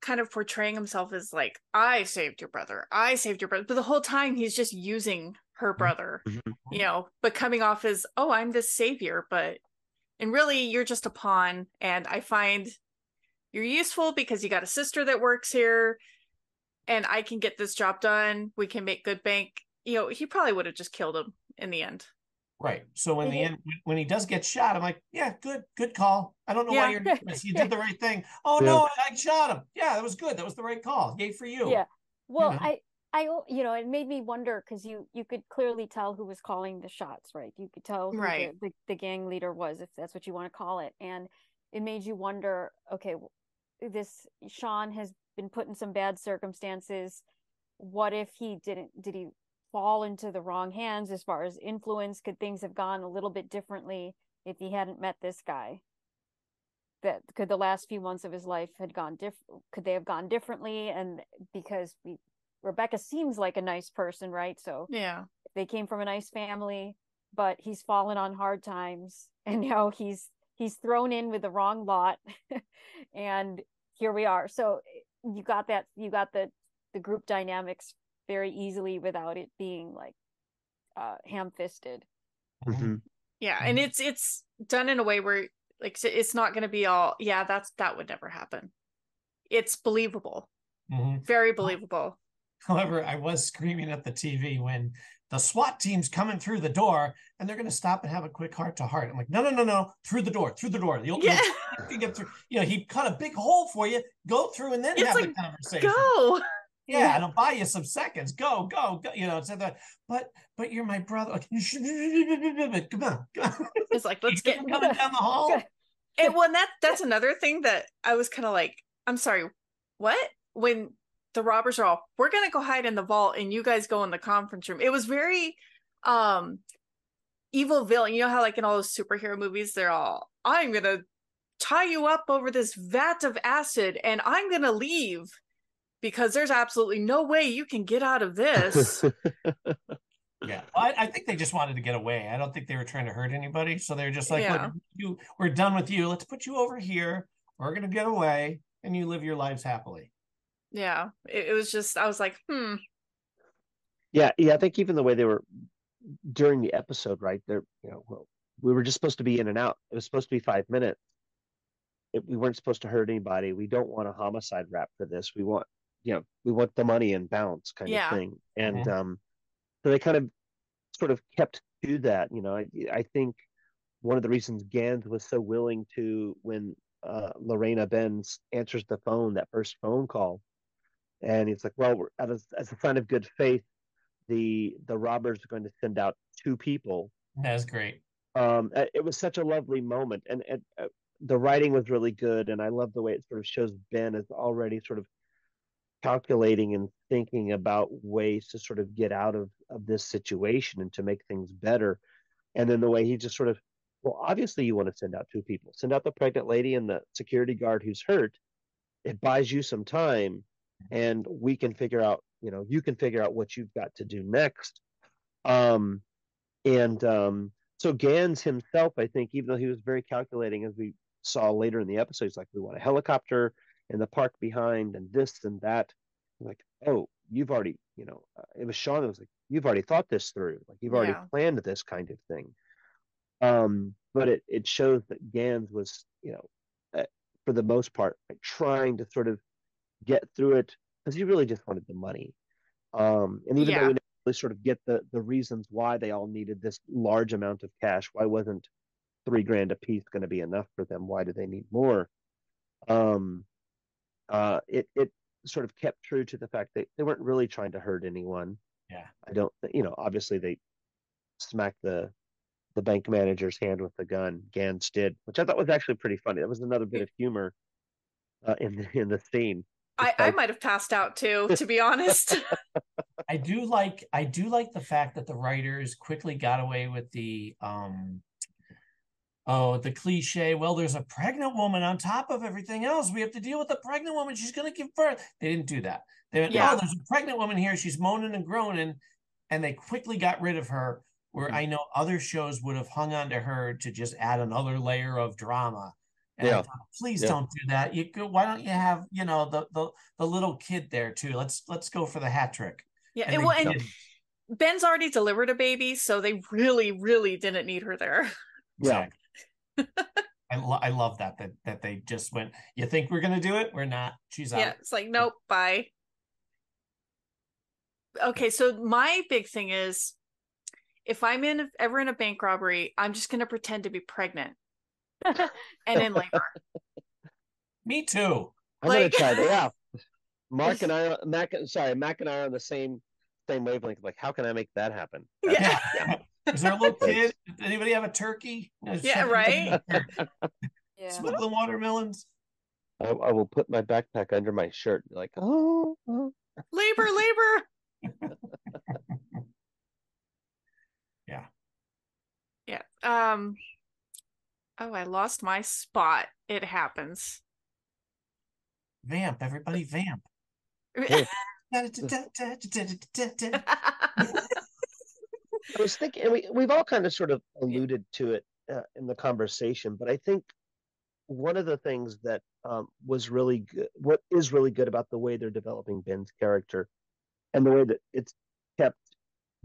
kind of portraying himself as like, I saved your brother. I saved your brother. But the whole time he's just using her brother, Mhm. you know, but coming off as, oh, I'm this savior, but and really you're just a pawn. And I find you're useful because you got a sister that works here and I can get this job done. We can make good bank. You know, he probably would have just killed him in the end. Right. So in They the mm-hmm. end, when- when he does get shot, I'm like, yeah, good, good call. I don't know Yeah. why you're doing this. [laughs] You Yeah. did the right thing. Oh Yeah. no, I shot him. Yeah, that was good. That was the right call. Yay for you. Yeah. Well, know? I you know, it made me wonder because you you could clearly tell who was calling the shots, right? You could tell who Right. the, the, the gang leader was, if that's what you want to call it. And it made you wonder, okay, this Sean has been put in some bad circumstances. What if he didn't did he fall into the wrong hands as far as influence? Could things have gone a little bit differently if he hadn't met this guy? that could the last few months of his life had gone diff could they have gone differently and because we rebecca seems like a nice person right so Yeah. they came from a nice family but he's fallen on hard times [laughs] and now he's he's thrown in with the wrong lot [laughs] and here we are so eh, you got that you got the the group dynamics very easily without it being like uh ham-fisted Mhm. Yeah, and it's it's done in a way where like it's not going to be all yeah, that's that would never happen. It's believable. Mhm. Very believable. However, I was screaming at the TV when the SWAT team's coming through the door and they're going to stop and have a quick heart to heart. I'm like, no, no, no, no, through the door, through the door. You'll, Yeah. you'll- [laughs] you can get through. You know, he cut a big hole for you. Go through and then It's have the conversation. Go. Yeah, and I'll buy you some seconds. Go, go, go. You know, it's that. But, but you're my brother. [laughs] Come on, come on. It's like let's get coming [laughs] down the hall. And well, that that's another thing that I was kind of like, I'm sorry, what? When the robbers are all, we're gonna go hide in the vault, and you guys go in the conference room. It was very, um, evil villain. You know how like in all those superhero movies, they're all, I'm gonna tie you up over this vat of acid, and I'm gonna leave because there's absolutely no way you can get out of this. [laughs] Yeah, well, I, I think they just wanted to get away. I don't think they were trying to hurt anybody. So they're just like, Yeah. You, we're done with you. Let's put you over here. We're gonna get away, and you live your lives happily. yeah, it, it was just I was like, hmm, Yeah, yeah. I think even the way they were during the episode, right? They're you know, well, we were just supposed to be in and out. It was supposed to be five minutes. It, we weren't supposed to hurt anybody. We don't want a homicide rap for this. We want, you know, we want the money and bounce kind Yeah. of thing. And Mhm. um, so they kind of sort of kept to that. You know, I I think one of the reasons Gans was so willing to when uh, Lorena Benz answers the phone, that first phone call, and he's like, "Well, we're, as, as a sign of good faith, the the robbers are going to send out two people." That's great. Um, it was such a lovely moment, and, and uh, the writing was really good, and I love the way it sort of shows Ben as already sort of calculating and thinking about ways to sort of get out of, of this situation and to make things better. And then the way he just sort of, well, obviously you want to send out two people, send out the pregnant lady and the security guard who's hurt. It buys you some time and we can figure out, you know, you can figure out what you've got to do next. Um, and um, so Gans himself, I think, even though he was very calculating, as we saw later in the episode, he's like, we want a helicopter in the park behind and this and that. I'm like, oh, you've already, you know, uh, it was Sean that was like, you've already thought this through. Like you've already Yeah. planned this kind of thing. Um, but it, it shows that Gans was, you know, uh, for the most part, like, trying to sort of get through it because he really just wanted the money. Um, and even though Yeah. we didn't really sort of get the the reasons why they all needed this large amount of cash, why wasn't three grand a piece going to be enough for them? Why do they need more? Um, uh, it it sort of kept true to the fact that they weren't really trying to hurt anyone. Yeah. I don't, you know, obviously they smacked the the bank manager's hand with the gun. Gans did, which I thought was actually pretty funny. That was another bit of humor uh, in the, in the scene. I, I might have passed out too, to be [laughs] honest. [laughs] I do like I do like the fact that the writers quickly got away with the um oh the cliche well there's a pregnant woman on top of everything else we have to deal with the pregnant woman she's going to give birth they didn't do that they went Yeah. oh there's a pregnant woman here she's moaning and groaning and they quickly got rid of her where Mhm. I know other shows would have hung on to her to just add another layer of drama and Yeah. thought, please Yeah. don't do that you go why don't you have you know the the the little kid there too let's let's go for the hat trick yeah, And and, well, and. Ben's already delivered a baby, so they really, really didn't need her there. Yeah. Exactly. I, lo- I love that, that that they just went. You think we're gonna do it? We're not. She's out. Yeah, it's like, nope, bye. Okay, so my big thing is if I'm in ever in a bank robbery, I'm just gonna pretend to be pregnant [laughs] and in labor. Me too. I'm Like- gonna try that. Yeah. [laughs] Mark and I, Mac, sorry, Mac and I are on the same same wavelength. Like, how can I make that happen? Yeah. Is there a little kid? Anybody have a turkey? Yeah, right? [laughs] Yeah. Smuggling watermelons. I, I will put my backpack under my shirt. and be Like, oh, oh. labor, labor. [laughs] Yeah. Yeah. Um oh, I lost my spot. It happens. Vamp, everybody, vamp. I was thinking, and we we've all kind of sort of alluded to it uh, in the conversation, but I think one of the things that um, was really good, what is really good about the way they're developing Ben's character, and the way that it's kept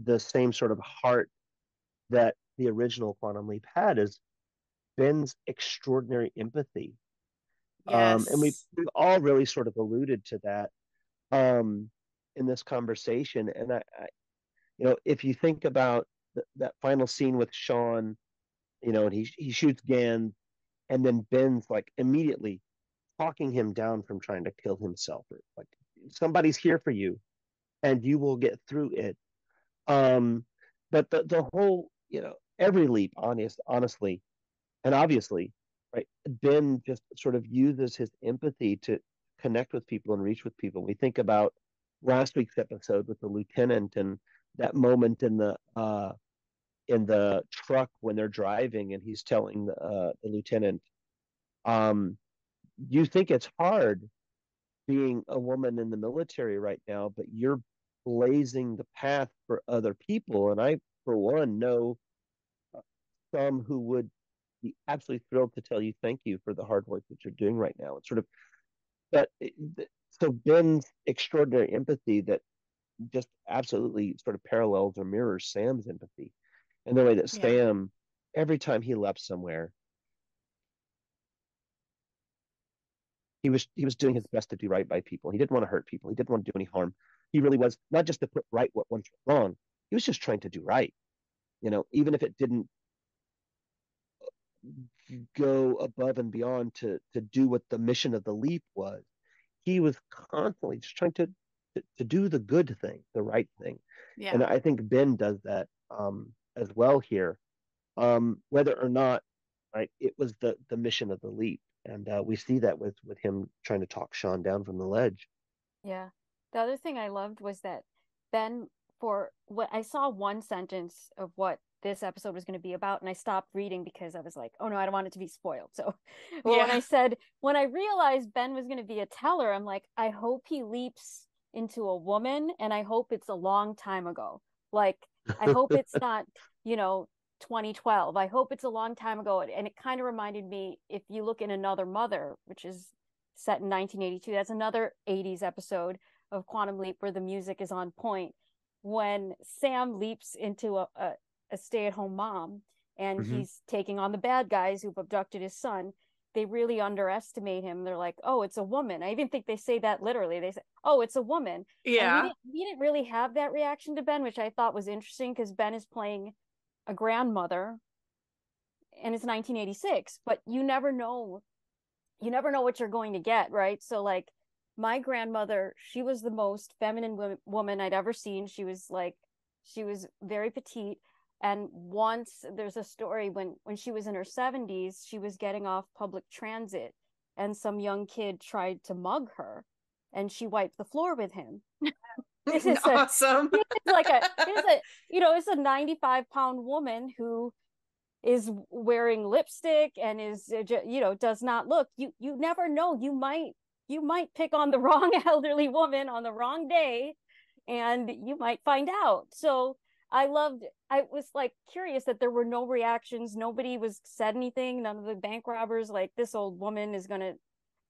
the same sort of heart that the original Quantum Leap had, is Ben's extraordinary empathy. Um, and we've we've all really sort of alluded to that um, in this conversation. And I, I, you know, if you think about th- that final scene with Sean, you know, and he he shoots Gans, and then Ben's like immediately talking him down from trying to kill himself. Or like somebody's here for you, and you will get through it. Um, but the the whole, you know, every leap, honest, honestly, and obviously, right? Ben just sort of uses his empathy to connect with people and reach with people. We think about last week's episode with the lieutenant and that moment in the uh in the truck when they're driving and he's telling the, uh, the lieutenant um you think it's hard being a woman in the military right now but you're blazing the path for other people and i for one know uh, some who would be absolutely thrilled to tell you thank you for the hard work that you're doing right now. It's sort of, but so Ben's extraordinary empathy that just absolutely sort of parallels or mirrors Sam's empathy, and the way that Yeah. Sam, every time he left somewhere, he was he was doing his best to do right by people. He didn't want to hurt people. He didn't want to do any harm. He really was not just to put right what once was wrong. He was just trying to do right. You know, even if it didn't go above and beyond to to do what the mission of the leap was. He was constantly just trying to to, to do the good thing, the right thing. Yeah. And I think Ben does that um, as well here. Um, whether or not, right, it was the the mission of the leap, and uh, we see that with with him trying to talk Sean down from the ledge. Yeah. the other thing I loved was that Ben for what I saw one sentence of what this episode was going to be about and I stopped reading because I was like, oh no, I don't want it to be spoiled. So [laughs] well, yeah. when I said when I realized Ben was going to be a teller, I'm like, I hope he leaps into a woman and I hope it's a long time ago. Like I hope it's [laughs] not, you know, 2012. I hope it's a long time ago. And it kind of reminded me if you look in Another Mother, which is set in 1982, that's another 80s episode of Quantum Leap where the music is on point. When Sam leaps into a, a, a stay at home mom and mm-hmm. he's taking on the bad guys who've abducted his son, they really underestimate him. They're like, oh, it's a woman. I even think they say that literally. They say, oh, it's a woman. Yeah. We didn't, we didn't really have that reaction to Ben, which I thought was interesting because Ben is playing a grandmother and it's 1986, but you never know. You never know what you're going to get, right? So, like, my grandmother, she was the most feminine woman I'd ever seen. She was like, she was very petite and once there's a story when when she was in her 70s she was getting off public transit and some young kid tried to mug her and she wiped the floor with him. [laughs] This is [laughs] awesome. a, it's like a a you know it's a 95 pound woman who is wearing lipstick and is uh, you know does not look. You you never know. You might you might pick on the [laughs] wrong elderly woman on the wrong day and you might find out. So I loved I was like curious that there were no reactions. Nobody was said anything. None of the bank robbers like this old woman is gonna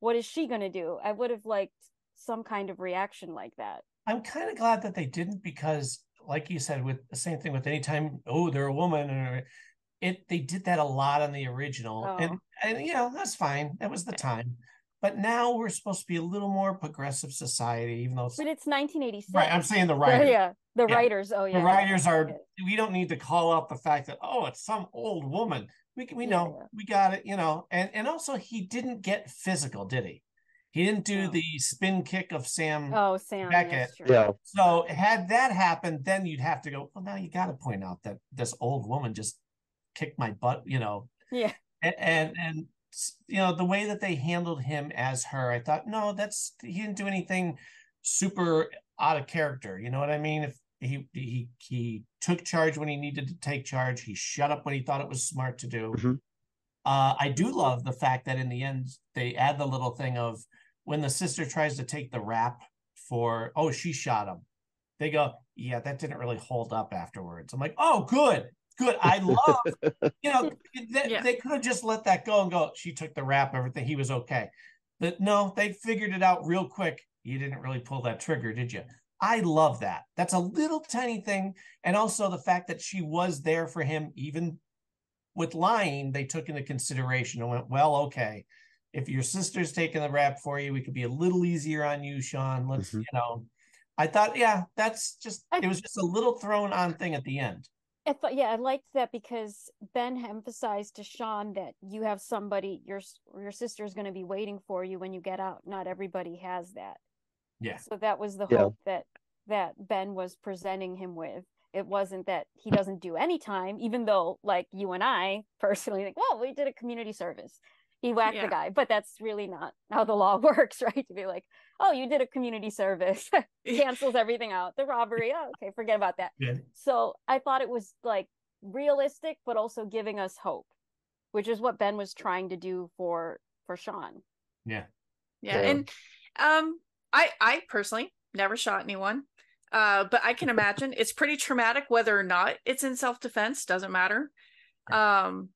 what is she gonna do? I would have liked some kind of reaction like that. I'm kind of glad that they didn't because like you said with the same thing with any time oh they're a woman or uh, it they did that a lot on the original oh. and and you know that's fine that was the eh. time but now we're supposed to be a little more progressive society even though it's, but it's 1986 right i'm saying the right yeah the yeah. writers, oh yeah. The writers are we don't need to call out the fact that oh it's some old woman. We we know yeah. we got it, you know. And and also he didn't get physical, did he? He didn't do the spin kick of Sam Oh Sam Beckett. Yeah. So had that happened, then you'd have to go, well now you gotta point out that this old woman just kicked my butt, you know. Yeah. And and, and you know, the way that they handled him as her, I thought, no, that's he didn't do anything super out of character. You know what I mean? If he he he took charge when he needed to take charge, he shut up when he thought it was smart to do. Mm-hmm. Uh, I do love the fact that in the end they add the little thing of when the sister tries to take the rap for oh she shot him, they go yeah that didn't really hold up afterwards. I'm like oh good good I love [laughs] you know they, yeah. they could have just let that go and go she took the rap everything he was okay, but no they figured it out real quick. You didn't really pull that trigger, did you? I love that. That's a little tiny thing. And also the fact that she was there for him, even with lying, they took into consideration and went, well, okay, if your sister's taking the rap for you, we could be a little easier on you, Sean. Let's, mm-hmm. you know. I thought, yeah, that's just it was just a little thrown on thing at the end. I thought, yeah, I liked that because Ben emphasized to Sean that you have somebody your your sister is going to be waiting for you when you get out. Not everybody has that. Yeah. So that was the yeah. hope that that Ben was presenting him with. It wasn't that he doesn't do any time, even though like you and I personally think, well, we did a community service. He whacked yeah. the guy, but that's really not how the law [laughs] works, right? To be like, oh, you did a community service, [laughs] cancels everything out. The robbery, oh, okay, forget about that. Yeah. So I thought it was like realistic, but also giving us hope, which is what Ben was trying to do for for Sean. Yeah. Yeah. yeah. And um I I personally never shot anyone. Uh, but I can imagine it's pretty traumatic whether or not it's in self-defense, doesn't matter. Um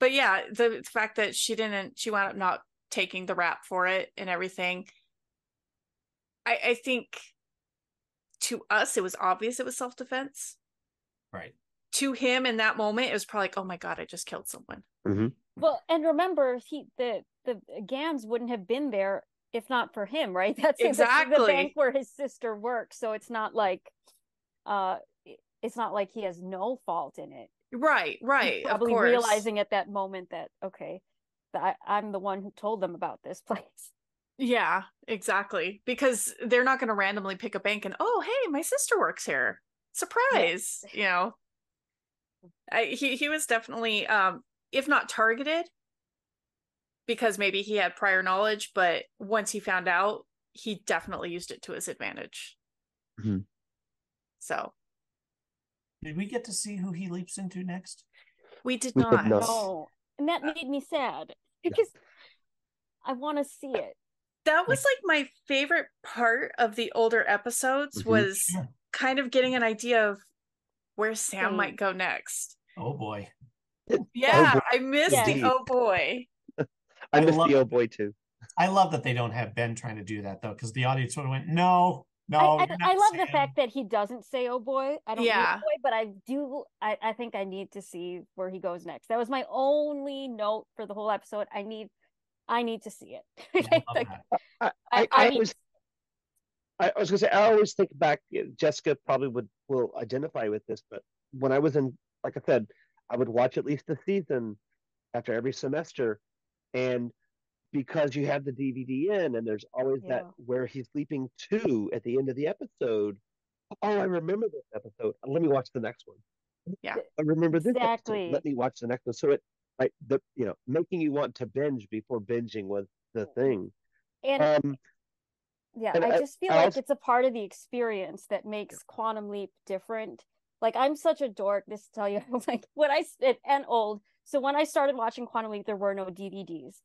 but yeah, the fact that she didn't she wound up not taking the rap for it and everything. I, I think to us it was obvious it was self-defense. Right. To him in that moment, it was probably like, oh my god, I just killed someone. Mm-hmm. Well, and remember, he the the Gans wouldn't have been there if not for him, right? [laughs] That's exactly the, the bank where his sister works. So it's not like uh it's not like he has no fault in it. Right, right. He's probably realizing at that moment that okay, I, I'm the one who told them about this [laughs] place. Yeah, exactly. Because they're not going to randomly pick a bank and oh, hey, my sister works here. Surprise, yes. you know. [laughs] I, he he was definitely um if not targeted because maybe he had prior knowledge, but once he found out, he definitely used it to his advantage. Mhm. So Did we get to see who he leaps into next? we did We not. not. No. And that made me sad because I want to see it. That was like my favorite part of the older episodes Mhm. was Sure. kind of getting an idea of where Sam Same. might go next. Oh boy. Yeah, boy. I missed Yes. the oh boy. I I love- the old boy too. I love that they don't have Ben trying to do that though, because the audience sort of went, "No, no." I, I, you're not I love the fact that he doesn't say "oh boy." I don't Yeah. yeah. boy, but I do. I, I think I need to see where he goes next. That was my only note for the whole episode. I need, I need to see it. [laughs] I love Like. I, I- I, I I mean- always, I, I was gonna say, I always think back. Jessica probably would will identify with this, but when I was in, like I said, I would watch at least a season after every semester, and because you have the DVD in, and there's always that where he's leaping to at the end of the episode. Oh, I remember this episode. Let me watch the next one. Yeah. [laughs] I remember this Exactly. episode. Let me watch the next one. So it, like the, you know, making you want to binge before binging was the thing. and Um, yeah, and I I- just feel I like also- it's a part of the experience that makes Quantum Leap different. Like I'm such a dork. This to tell you, [laughs] like when I and old. So when I started watching Quantum Leap, there were no DVDs.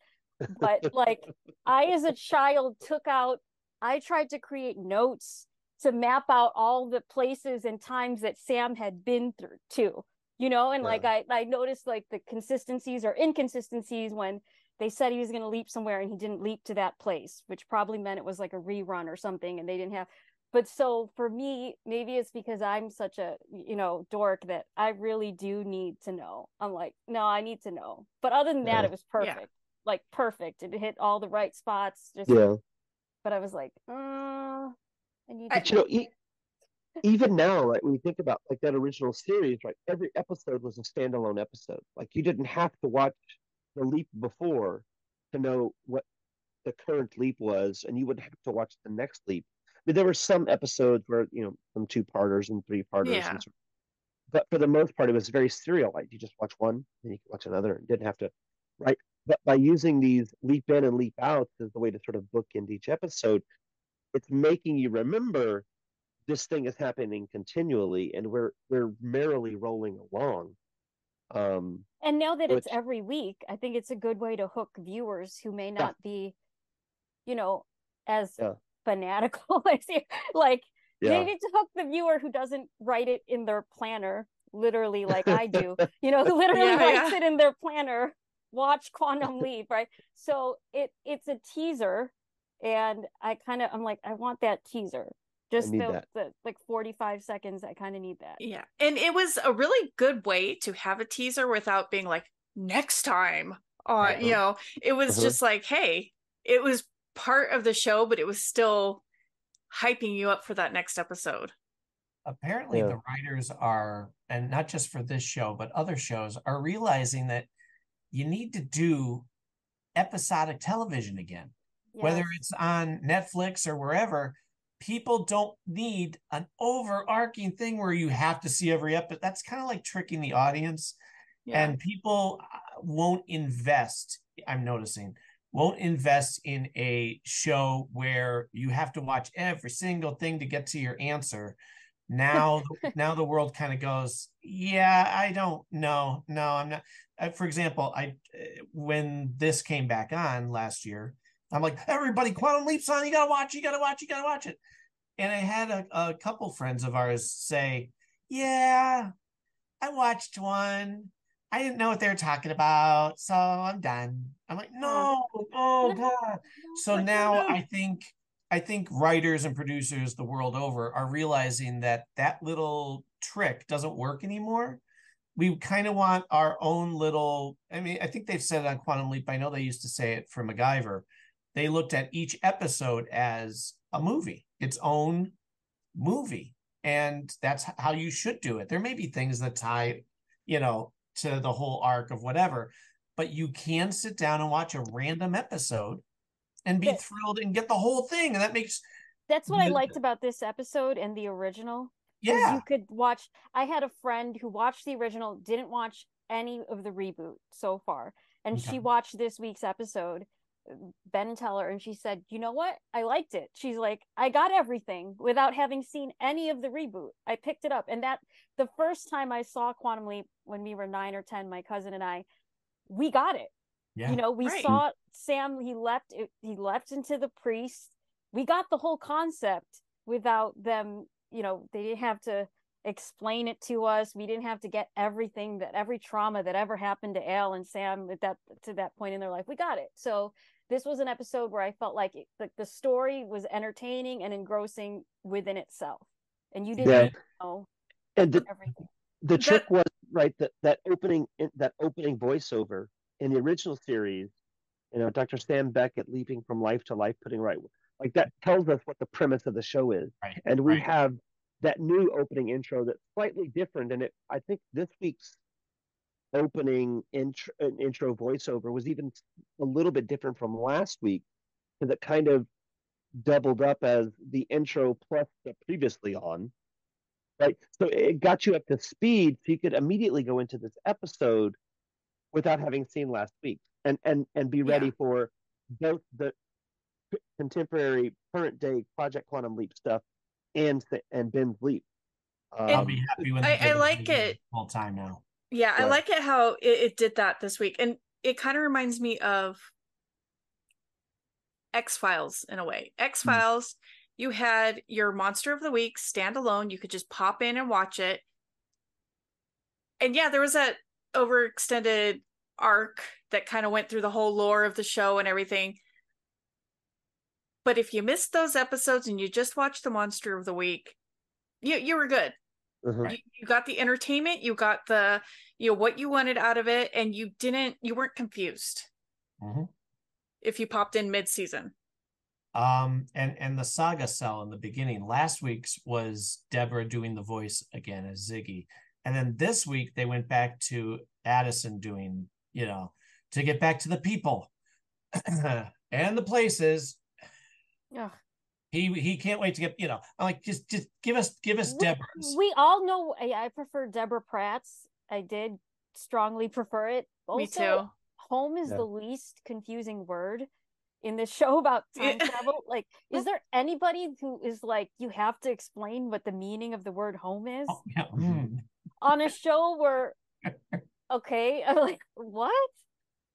But like I, as a child, took out. I tried to create notes to map out all the places and times that Sam had been through too. You know, and like I, I noticed like the consistencies or inconsistencies when they said he was going to leap somewhere and he didn't leap to that place, which probably meant it was like a rerun or something and they didn't have. But so for me, maybe it's because I'm such a, you know, dork that I really do need to know. I'm like, no, I need to know. But other than that, Yeah. it was perfect. Like perfect. It hit all the right spots. Just, yeah. but I was like, uh, I need to But you know, e- [laughs] even now, like when you think about like that original series, right? Every episode was a standalone episode. Like you didn't have to watch the leap before to know what the current leap was, and you wouldn't have to watch the next leap. I mean, there were some episodes where you know some two parters and three parters, Yeah. and so, but for the most part, it was very serialized. You just watch one, then you could watch another, and didn't have to, right? But by using these leap in and leap outs as the way to sort of bookend each episode, it's making you remember this thing is happening continually and we're we're merrily rolling along um and now that it's every week, I think it's a good way to hook viewers who may not be, you know, as Yeah. fanatical [laughs] as you. Like yeah maybe to hook the viewer who doesn't write it in their planner, literally like I do. [laughs] You know, who literally Yeah, writes yeah. it in their planner. Watch Quantum [laughs] Leap, right? So it it's a teaser, and I kind of I'm like I want that teaser. Just the, the like 45 seconds. I kind of need that. Yeah. And it was a really good way to have a teaser without being like, next time. Uh, you Uh-huh. know, it was Uh-huh. just like, hey, it was part of the show, but it was still hyping you up for that next episode. apparently Yeah. the writers are and not just for this show but other shows are realizing that you need to do episodic television again. Whether it's on netflix or wherever people don't need an overarching thing where you have to see every episode that's kind of like tricking the audience. And people uh, won't invest i'm noticing won't invest in a show where you have to watch every single thing to get to your answer now [laughs] now the world kind of goes yeah i don't know. No i'm not uh, for example i uh, when this came back on last year i'm like everybody quantum leaps on. You gotta watch you gotta watch you gotta watch it. And i had a, a couple friends of ours say yeah i watched one. I didn't know what they were talking about, so I'm done. I'm like, no, oh [laughs] god. So now I think I think writers and producers the world over are realizing that that little trick doesn't work anymore. We kind of want our own little. I mean, I think they've said it on Quantum Leap. I know they used to say it for MacGyver. They looked at each episode as a movie, its own movie, and that's how you should do it. There may be things that tie, you know, to the whole arc of whatever, but you can sit down and watch a random episode and be thrilled and get the whole thing. And that makes That's what I liked about this episode and the original. yeah. you could watch i had a friend who watched the original didn't watch any of the reboot so far and Okay. she watched this week's episode Ben Teller and she said, "You know what? I liked it." She's like, "I got everything without having seen any of the reboot. I picked it up." And that the first time I saw Quantum Leap when we were 9 or 10, my cousin and I, we got it. Yeah. You know, we Right. saw Sam he left he left into the priest. We got the whole concept without them, you know, they didn't have to explain it to us. We didn't have to get everything that every trauma that ever happened to Al and Sam at that to that point in their life. We got it. So this was an episode where I felt like it, the, the story was entertaining and engrossing within itself. And you didn't Yeah. know And the, everything. the That- trick was right that that opening that opening voiceover in the original series you know dr sam beckett leaping from life to life putting right like that tells us what the premise of the show is Right. and we right. have that new opening intro that's slightly different and it i think this week's opening intro, uh, intro voiceover was even a little bit different from last week because it kind of doubled up as the intro plus the previously on right so it got you up to speed so you could immediately go into this episode without having seen last week and and and be ready Yeah. for both the contemporary current day project quantum leap stuff and s- and ben's leap I'll um, be happy when I- I like it. full time now. Yeah, I like it how it, it did that this week. And it kind of reminds me of X Files in a way. X Files, you had your monster of the week standalone. You could just pop in and watch it. And yeah, there was that overextended arc that kind of went through the whole lore of the show and everything. But if you missed those episodes and you just watched the monster of the week, you you were good mhm. you, you got the entertainment you got the you know what you wanted out of it and you didn't you weren't confused Mhm. if you popped in mid-season Um, and and the saga cell in the beginning. Last week's was Deborah doing the voice again as Ziggy, and then this week they went back to Addison doing, you know, to get back to the people [clears throat] and the places. Yeah. He he can't wait to get, you know. I'm like, just just give us give us We- Deborah's. We all know I, I prefer Deborah Pratt's. I did strongly prefer it. Also, me too home is Yeah. the least confusing word in this show about [laughs] time travel. Like, is there anybody who is like, you have to explain what the meaning of the word home is Oh, yeah, mm, on a show where, okay, [laughs] I'm like, what?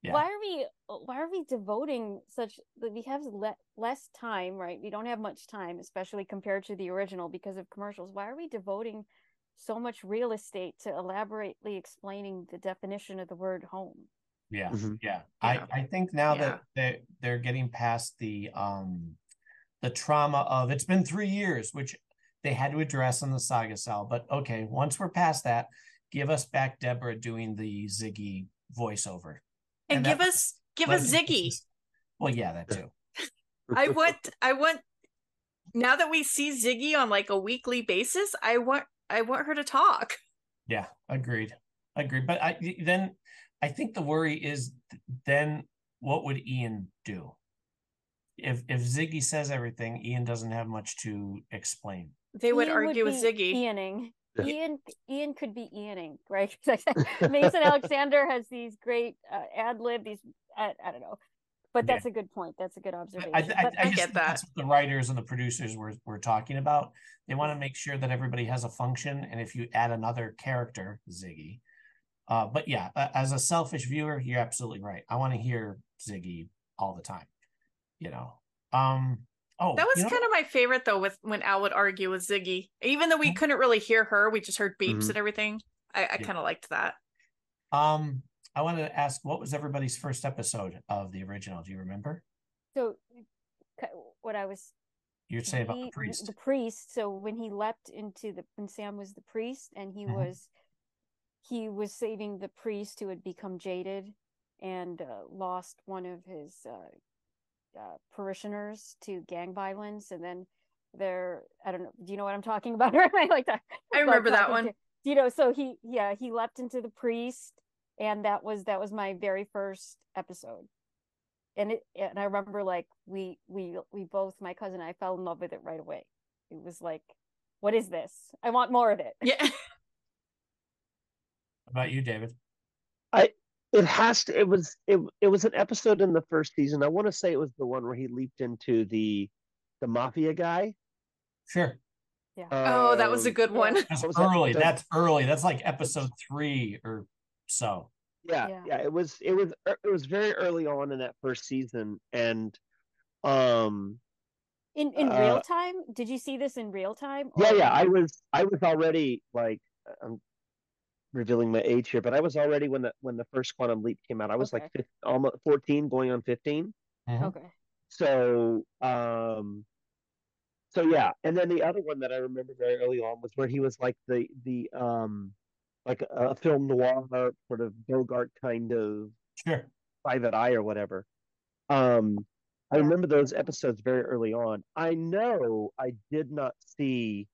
Yeah. Why are we why are we devoting such like, we have le- less time right we don't have much time especially compared to the original because of commercials why are we devoting so much real estate to elaborately explaining the definition of the word home yeah, Mhm. yeah. Yeah. I I think now Yeah. that they they're getting past the um the trauma of it's been three years, which they had to address in the saga cell. But okay, once we're past that, give us back Deborah doing the Ziggy voiceover. and, And give that- us give But us ziggy Well, yeah, that too. [laughs] i want i want now that we see ziggy on like a weekly basis i want i want her to talk Yeah, agreed. Agreed. But I then I think the worry is then what would Ian do? If if Ziggy says everything, Ian doesn't have much to explain. They would Ian argue with be ziggy Ianing. Yeah. Ian Ian could be Ianing, right? 'Cause [laughs] I- [laughs] Mason Alexander has these great uh, ad lib. These I, I don't know, but Yeah. that's a good point. That's a good observation. I, I, I, I just get think that. that's what the writers and the producers were were talking about. They want to make sure that everybody has a function, and if you add another character, Ziggy. Uh, but yeah, as a selfish viewer, you're absolutely right. I want to hear Ziggy all the time. You know. Um. Oh, that was you know kind of my favorite though with when al would argue with ziggy even though we Mhm. couldn't really hear her we just heard beeps Mhm. and everything i, I Yeah. kind of liked that Um, I wanted to ask, what was everybody's first episode of the original? Do you remember? so what I was You'd say about the priest. The priest. So when he leapt into the when Sam was the priest and he Mhm. was he was saving the priest who had become jaded and uh, lost one of his uh, uh, parishioners to gang violence and then they're I don't know do you know what I'm talking about [laughs] or am I like that I remember that one. to- you know so he yeah he leapt into the priest and that was that was my very first episode and it and I remember like we we we both my cousin and I fell in love with it right away. It was like, what is this? I want more of it. yeah What about you, David? It has to. It was. It. It was an episode in the first season. I want to say it was the one where he leaped into the, the mafia guy. Sure. Yeah. oh, that was a Um, good one. That's What that? early. The- That's early. That's like episode three or so. yeah, Yeah. yeah. It was. It was. It was very early on in that first season, and um, In in Uh, real time? Did you see this in real time? yeah, yeah. I was. I was already like. I'm revealing my age here, but I was already when the when the first Quantum Leap came out. I was like 15, almost 14, going on 15. Mhm. Okay. So, um, so yeah, and then the other one that I remember very early on was where he was like the the um, like a, a film noir sort of Bogart kind of Sure. Private Eye or whatever. Um, I remember those episodes very early on. I know I did not see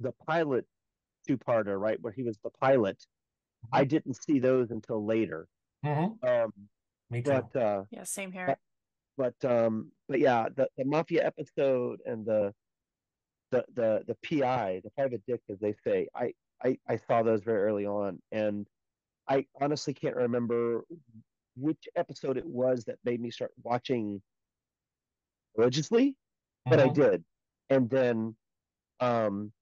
the pilot two-parter, right, where he was the pilot. I didn't see those until later. Mhm. Um, Me too. but uh, Yeah, same here. but um but yeah the the mafia episode and the the the the pi the private dick as they say i i i saw those very early on and i honestly can't remember which episode it was that made me start watching religiously but i Mhm. did and then um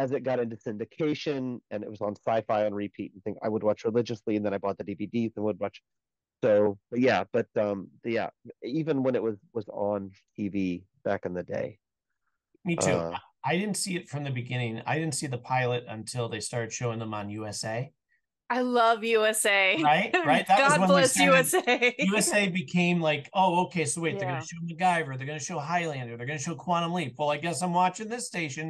as it got into syndication and it was on sci-fi on repeat and thing i would watch religiously and then i bought the dvds and would watch so but yeah but um yeah even when it was was on tv back in the day Me too. uh, I didn't see it from the beginning. I didn't see the pilot until they started showing them on USA. I love USA. Right, [laughs] right. That was God when bless started- USA. USA [laughs] became like, oh, okay, so wait, they're gonna show MacGyver, they're gonna show Highlander, they're gonna show Quantum Leap. Well, I guess I'm watching this station.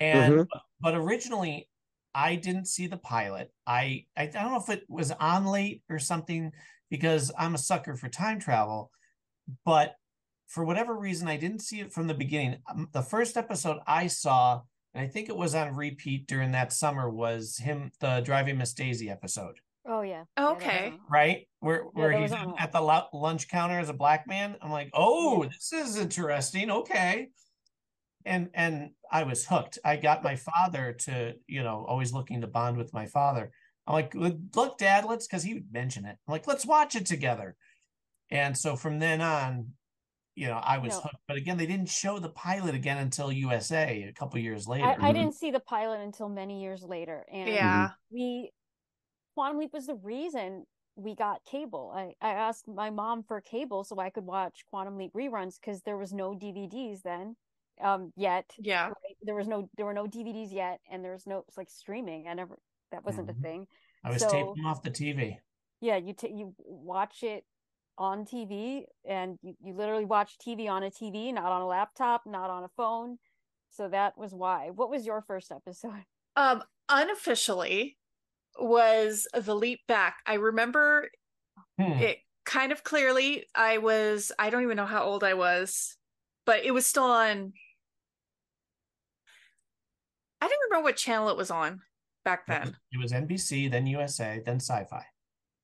And Mhm. but originally I didn't see the pilot. I, I I don't know if it was on late or something because I'm a sucker for time travel, but for whatever reason I didn't see it from the beginning. Um, The first episode I saw, and I think it was on repeat during that summer, was him the Driving Miss Daisy episode Oh yeah. Yeah, that was Okay. right? Where where that he's at the lunch counter as a black man. I'm like, oh, this is interesting. Okay, and and I was hooked. I got my father to, you know, always looking to bond with my father. I'm like, look, Dad, let's because he would mention it. I'm like, let's watch it together. And so from then on, you know, I was No. hooked. But again, they didn't show the pilot again until USA a couple years later. I, I Mhm. didn't see the pilot until many years later. And yeah. we Quantum Leap was the reason we got cable. I, I asked my mom for cable so I could watch Quantum Leap reruns because there was no DVDs then um yet. Yeah. right? There was no there were no DVDs yet and there was no it's like streaming. I never that wasn't Mhm. a thing. I was so- taping off the TV. Yeah, you t- you watch it on TV and you, you literally watch TV on a TV, not on a laptop, not on a phone. So that was why. What was your first episode? Um, unofficially was the leap back. I remember Hmm. it kind of clearly. I was, I don't even know how old I was, but it was still on. I don't remember what channel it was on back then. It was NBC, then USA, then Sci-Fi.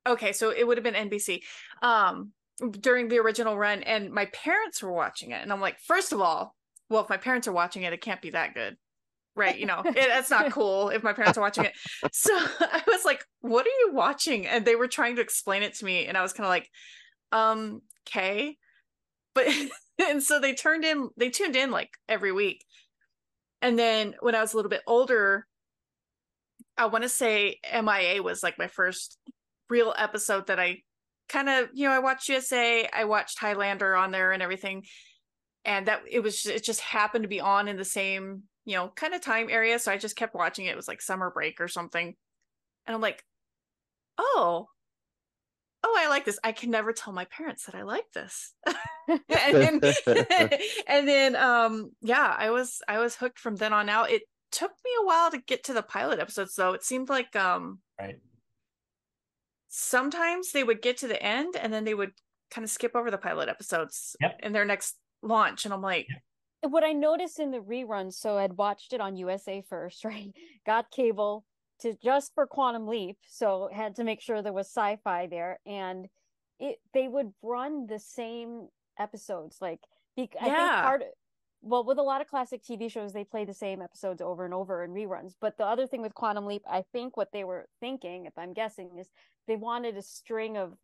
Okay, so it would have been NBC um during the original run and my parents were watching it and I'm like, first of all, well if my parents are watching it, it can't be that good. Right, you know, [laughs] it, that's not cool if my parents are watching it. So [laughs] I was like, what are you watching? And they were trying to explain it to me and I was kind of like, um, okay. But [laughs] and so they turned in they tuned in like every week. And then when I was a little bit older, I want to say MIA was like my first real episode that I kind of, you know, I watched USA, I watched Highlander on there and everything. And that it was it just happened to be on in the same, you know, kind of time area. So I just kept watching it. It was like summer break or something. And I'm like, oh, oh, I like this. I can never tell my parents that I like this. [laughs] [laughs] and then, [laughs] and then um yeah, I was I was hooked from then on out. It took me a while to get to the pilot episodes though. It seemed like um Right. sometimes they would get to the end and then they would kind of skip over the pilot episodes Yep. in their next launch and i'm like What I noticed in the rerun, so I'd watched it on USA first, right? Got cable to just for Quantum Leap, so had to make sure there was sci-fi there, and it they would run the same episodes. Like, be, I think Yeah. part well with a lot of classic TV shows, they play the same episodes over and over in reruns. But the other thing with Quantum Leap, I think what they were thinking, if I'm guessing, is they wanted a string of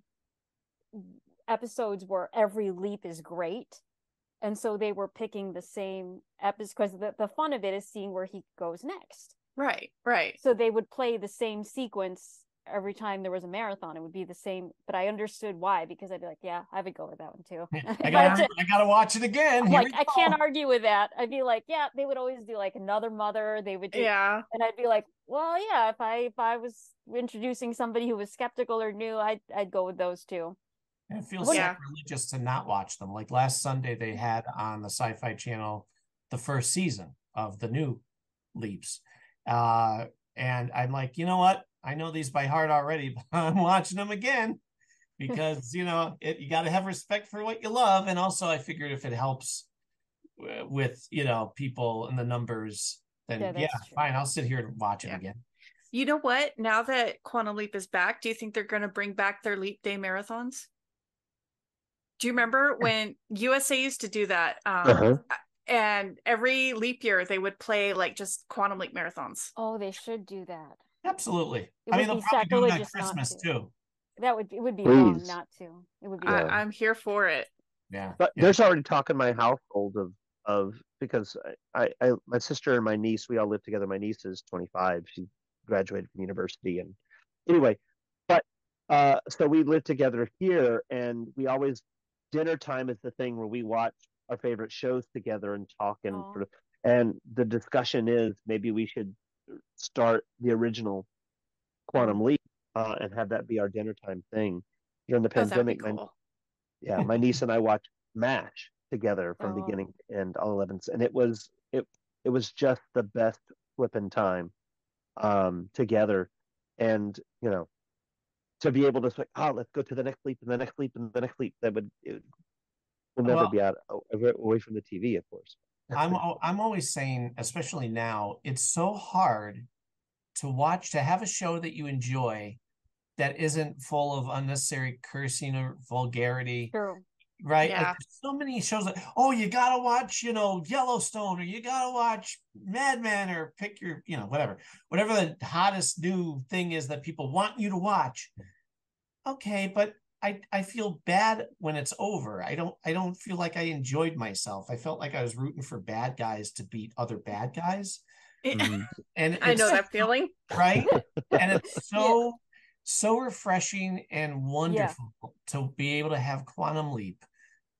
episodes where every leap is great and so they were picking the same episode because the, the fun of it is seeing where he goes next right right so they would play the same sequence every time there was a marathon it would be the same but i understood why because i'd be like yeah i would go with that one too [laughs] I [laughs] gotta, I gotta watch it again. Here like i go. can't argue with that i'd be like yeah they would always do like another mother they would do yeah and i'd be like well yeah if i if i was introducing somebody who was skeptical or new i'd i'd go with those two It feels Yeah. sacrilegious to not watch them. Like last Sunday, they had on the Sci Fi Channel the first season of the new Leaps. Uh, and I'm like, you know what? I know these by heart already, [laughs] but I'm watching them again because, you know, it, you got to have respect for what you love. And also, I figured if it helps with, you know, people and the numbers, then Yeah, yeah, fine. I'll sit here and watch it again. you know what now that quantum leap is back do you think they're going to bring back their leap day marathons do you remember [laughs] when usa used to do that um Uh-huh. And every leap year they would play like just quantum leap marathons oh they should do that Absolutely. It I mean, would they'll probably do it at not Christmas to. too. that would it would be wrong not to it would be Yeah. I, i'm here for it Yeah. But yeah. there's already talk in my household of of because I, I my sister and my niece we all live together. My niece is 25. She graduated from university and anyway, but uh so we live together here and we always dinner time is the thing where we watch our favorite shows together and talk and Aw. sort of and the discussion is maybe we should start the original quantum leap uh, and have that be our dinner time thing during the oh pandemic my- yeah, my niece and I watched MASH together from beginning to end, all eleven, and it was it it was just the best flipping time um together, and you know to be able to say, oh, let's go to the next leap and the next leap and the next leap. That would it will never Well- be out away away from the TV, of course. I'm I'm always saying, especially now, it's so hard to watch to have a show that you enjoy that isn't full of unnecessary cursing or vulgarity, True. right? Yeah. there's so many shows that oh, you gotta watch, you know, Yellowstone or you gotta watch Mad Men or pick your, you know, whatever, whatever the hottest new thing is that people want you to watch. Okay, but I I feel bad when it's over. I don't I don't feel like I enjoyed myself. I felt like I was rooting for bad guys to beat other bad guys. Mhm. And i know that feeling right? and [laughs] it's so so refreshing and wonderful to be able to have Quantum Leap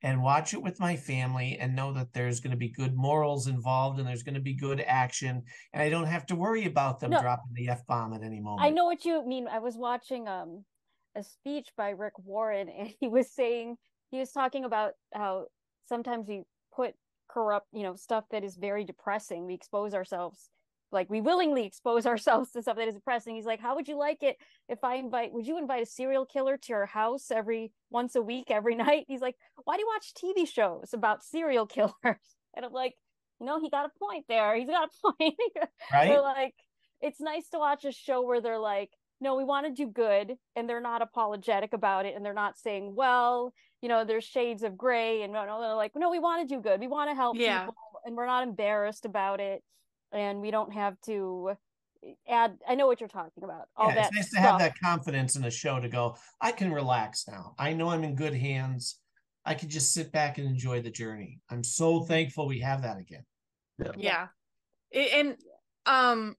and watch it with my family and know that there's going to be good morals involved and there's going to be good action and I don't have to worry about them No. dropping the f bomb at any moment. I know what you mean. I was watching um a speech by Rick Warren and he was saying he was talking about how sometimes we put corrupt, you know, stuff that is very depressing. We expose ourselves like we willingly expose [laughs] ourselves to stuff that is depressing. He's like, How would you like it if I invite would you invite a serial killer to your house every once a week, every [laughs] night? He's like, Why do you watch TV shows about serial [laughs] killers? And I'm like, you know, he got a point there. He's got a point. right? like it's nice to watch a show where they're like no we want to do good and they're not apologetic about it and they're not saying well you know there's shades of gray and no, no they're like no we want to do good we want to help Yeah. people and we're not embarrassed about it and we don't have to add i know what you're talking about all yeah, that it's nice to have that confidence in a show to go, I can relax now. I know I'm in good hands. I can just sit back and enjoy the journey. I'm so thankful we have that again. yeah I- and um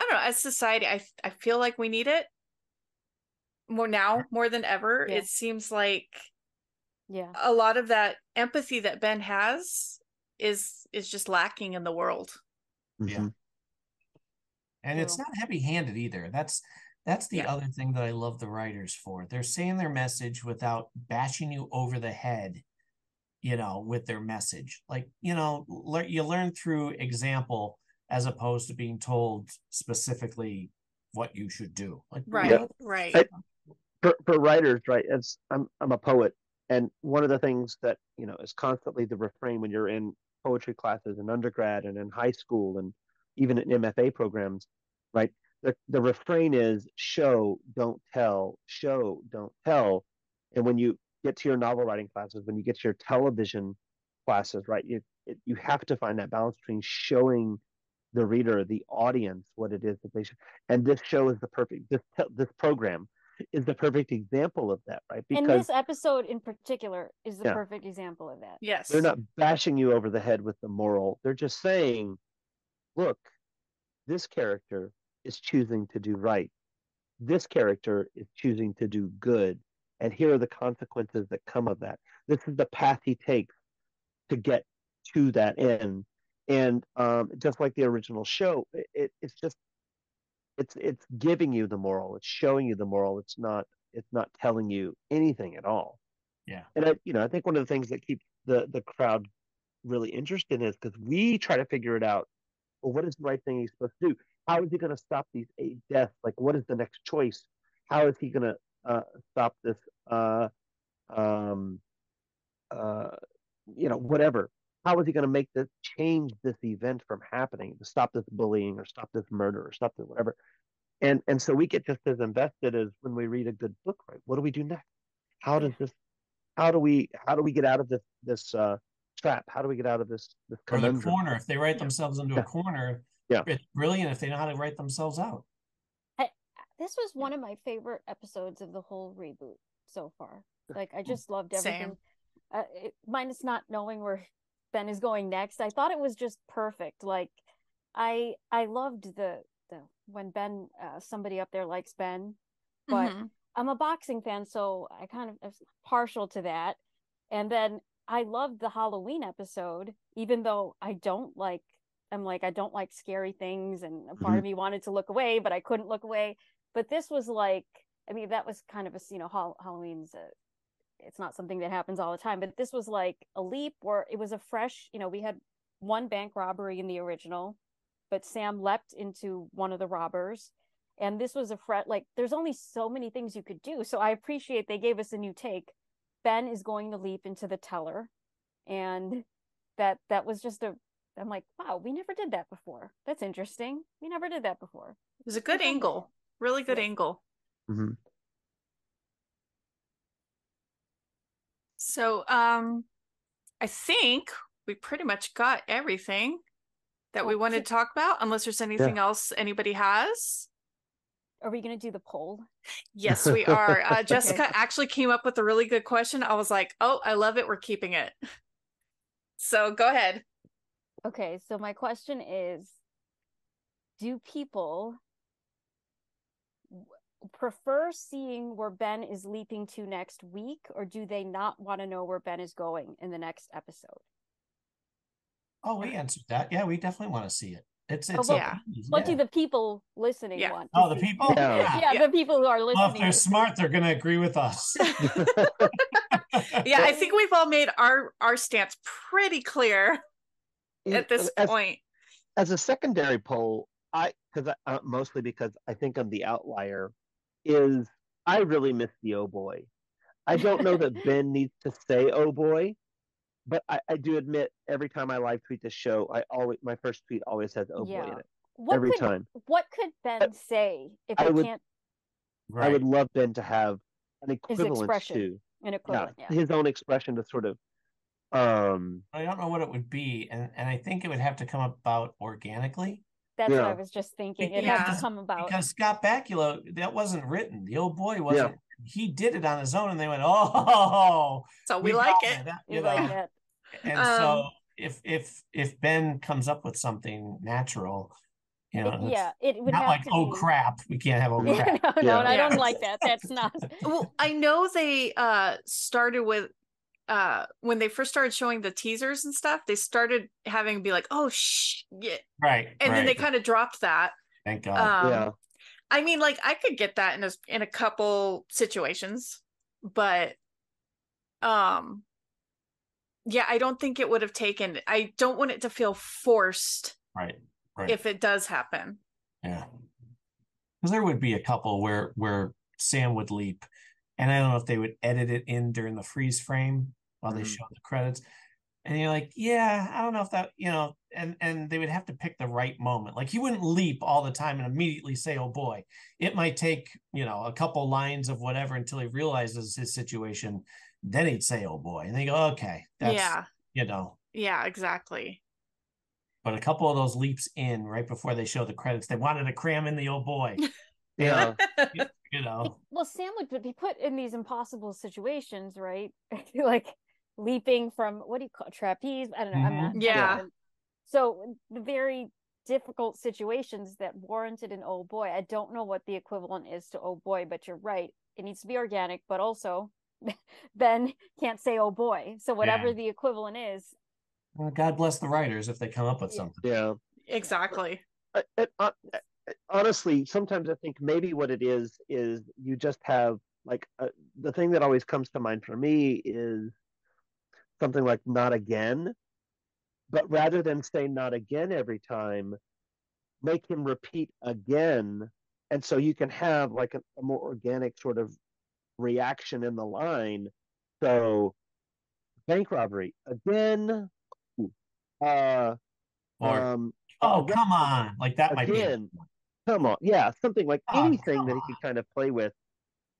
i don't know as society i i feel like we need it more now more than ever Yeah. it seems like yeah a lot of that empathy that ben has is is just lacking in the world Yeah. Mhm. and it's not heavy handed either that's that's the Yeah. other thing that i love the writers for they're saying their message without bashing you over the head you know with their message like you know lear- you learn through example as opposed to being told specifically what you should do like right Yeah. right I- for for writers, right? As I'm I'm a poet, and one of the things that you know is constantly the refrain when you're in poetry classes in undergrad and in high school and even in MFA programs, right? The the refrain is show, don't tell, show, don't tell, and when you get to your novel writing classes, when you get to your television classes, right? You it, you have to find that balance between showing the reader, the audience, what it is that they should. And this show is the perfect this this program is the perfect example of that, right? and Because this episode in particular is the Yeah. perfect example of that. Yes. they're not bashing you over the head with the moral. They're just saying, look, this character is choosing to do right. This character is choosing to do good. And here are the consequences that come of that. This is the path he takes to get to that end. And um, just like the original show, it, it, it's just it's it's giving you the moral. It's showing you the moral. It's not it's not telling you anything at all. Yeah. And I, you know, I think one of the things that keeps the the crowd really interested is because we try to figure it out. Well, what is the right thing he's supposed to do? How is he going to stop these eight deaths? Like, what is the next choice? How is he going to uh, stop this? Uh, um, uh, you know, whatever. How is he going to make this change this event from happening to stop this bullying or stop this murder or stop this whatever? And and so we get just as invested as when we read a good book, right? What do we do next? How does this? How do we? How do we get out of this this uh, trap? How do we get out of this this Or the corner. If they write themselves into Yeah. a corner, Yeah. it's brilliant if they know how to write themselves out. This was one of my favorite episodes of the whole reboot so far. Like I just loved Same. everything. Uh, it, minus not knowing where Ben is going next. I thought it was just perfect. Like I I loved the the when Ben uh, somebody up there likes Ben, but Mhm. I'm a boxing fan, so I kind of am partial to that. And then I loved the Halloween episode, even though I don't like. I'm like I don't like scary things, and a part of me wanted to look away, but I couldn't look away. But this was like, I mean, that was kind of a you know Hall- Halloween's. A, it's not something that happens all the time, but this was like a leap where it was a fresh. You know, we had one bank robbery in the original, but Sam leapt into one of the robbers and this was a fret like there's only so many things you could do so i appreciate they gave us a new take ben is going to leap into the teller and that that was just a i'm like wow we never did that before that's interesting we never did that before It was a good Okay. angle. Really good Yeah. angle. Mhm. So um I think we pretty much got everything that we wanted to talk about, unless there's anything else anybody has. are we going to do the poll Yes, we are. Uh, [laughs] Jessica actually came up with a really good question. I was like, oh, I love it. We're keeping it. [laughs] So go ahead. okay so my question is do people w- prefer seeing where ben is leaping to next week or do they not want to know where ben is going in the next episode Oh, we answered that. Yeah, we definitely want to see it. It's Oh, it's well, a- yeah. What do the people listening Yeah. want? Oh, the see? people? Yeah. yeah, Yeah. the people who are listening. Well, if they're smart, they're going to agree with us. [laughs] Yeah, I think we've all made our our stance pretty clear at this as, point. as a secondary poll, I because uh, mostly because I think I'm the outlier, is I really miss the oh boy. I don't know that Ben [laughs] needs to say oh boy, but I, I do admit every time I live tweet the show, I always my first tweet always has oh boy in it what every could time. what could Ben say if I would- can't I would love Ben to have an equivalent expression. to an yeah, equivalent? Yeah. his own expression to sort of um I don't know what it would be, and and I think it would have to come about organically That's what I was just thinking. It Yeah. has to come about. because Scott Bakula that wasn't written. The old boy wasn't. He did it on his own, and they went, "Oh, So we, got like it. that," We you like know. that. And Um, so if if if Ben comes up with something natural, you know, It- yeah, it would not have like to oh be. crap, we can't have [laughs] oh crap. no, no, Yeah. I don't like that. That's not. Well, I know they uh started with uh when they first started showing the teasers and stuff, they started having be like, oh shh, yeah. Right. and then they kind of dropped that. Thank God. Um, yeah I mean, like I could get that in a in a couple situations, but um, yeah, I don't think it would have taken. I don't want it to feel forced right. Right. if it does happen. Yeah. Because there would be a couple where where Sam would leap, and I don't know if they would edit it in during the freeze frame while they Mhm. show the credits. And you're like, yeah, I don't know if that, you know, and and they would have to pick the right moment. Like he wouldn't leap all the time and immediately say, "Oh boy." It might take, you know, a couple lines of whatever until he realizes his situation. Then he'd say, "Oh boy," and they go, "Okay, that's yeah, you know." yeah, exactly. But a couple of those leaps in right before they show the credits, they wanted to cram in the "Oh boy." [laughs] yeah you know. Well, Sam would be put in these impossible situations, right? [laughs] like leaping from what do you call it, trapeze? I don't know. I'm Mhm. not. Yeah. So the very difficult situations that warranted an oh boy. I don't know what the equivalent is to oh boy, but you're right. It needs to be organic, but also [laughs] Ben can't say oh boy. So whatever Yeah. the equivalent is, Well, God bless the writers if they come up with Yeah. something. Yeah. Exactly. I- I- I- I- honestly, sometimes I think maybe what it is is you just have like uh, the thing that always comes to mind for me is something like "not again," but rather than say "not again" every time, make him repeat again, and so you can have like a, a more organic sort of reaction in the line. So, bank robbery again. Uh, Or um, oh, again- come on, like that might be. again, come on, yeah, something like Oh, anything that he could kind of play with.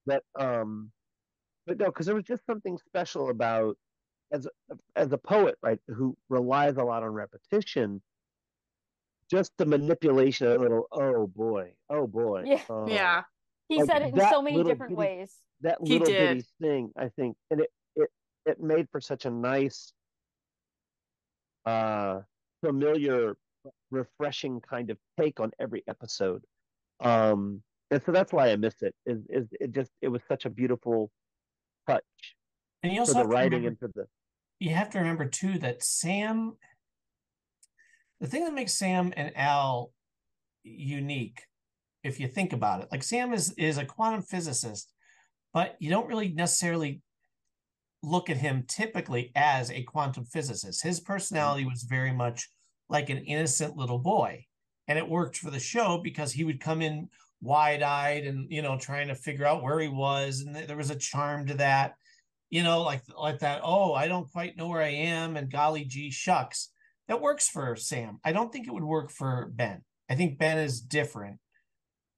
That, um, but no, because there was just something special about as a, as a poet, right, who relies a lot on repetition. Just the manipulation of a little, oh boy, oh boy, Yeah. uh, Yeah. he Like, said it in so many little different bitty- ways. that He little did. bitty thing, I think, and it it it made for such a nice, uh, familiar, refreshing kind of take on every episode. Um, and so that's why I miss it. Is is it just it was such a beautiful touch And you for also the writing remember, and for the you have to remember too that Sam, the thing that makes Sam and Al unique, if you think about it, like Sam is is a quantum physicist, but you don't really necessarily look at him typically as a quantum physicist. His mm-hmm. personality was very much like an innocent little boy. And it worked for the show because he would come in wide-eyed and you know trying to figure out where he was and th- there was a charm to that you know like like that oh i don't quite know where i am and golly gee shucks. That works for sam. I don't think it would work for ben. I think ben is different.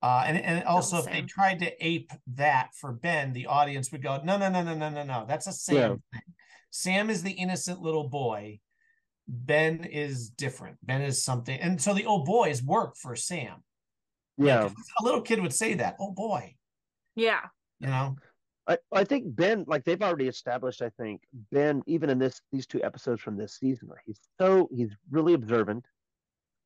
Uh and, and also if they tried to ape that for ben the audience would go no no no no no no no. That's a sam Yeah. thing. Sam is the innocent little boy. Ben is different. Ben is something and so the oh boys work for sam. Yeah. 'cause a little kid would say that oh boy. Yeah. you know I, I think Ben, like they've already established, I think Ben, even in this these two episodes from this season, he's so he's really observant,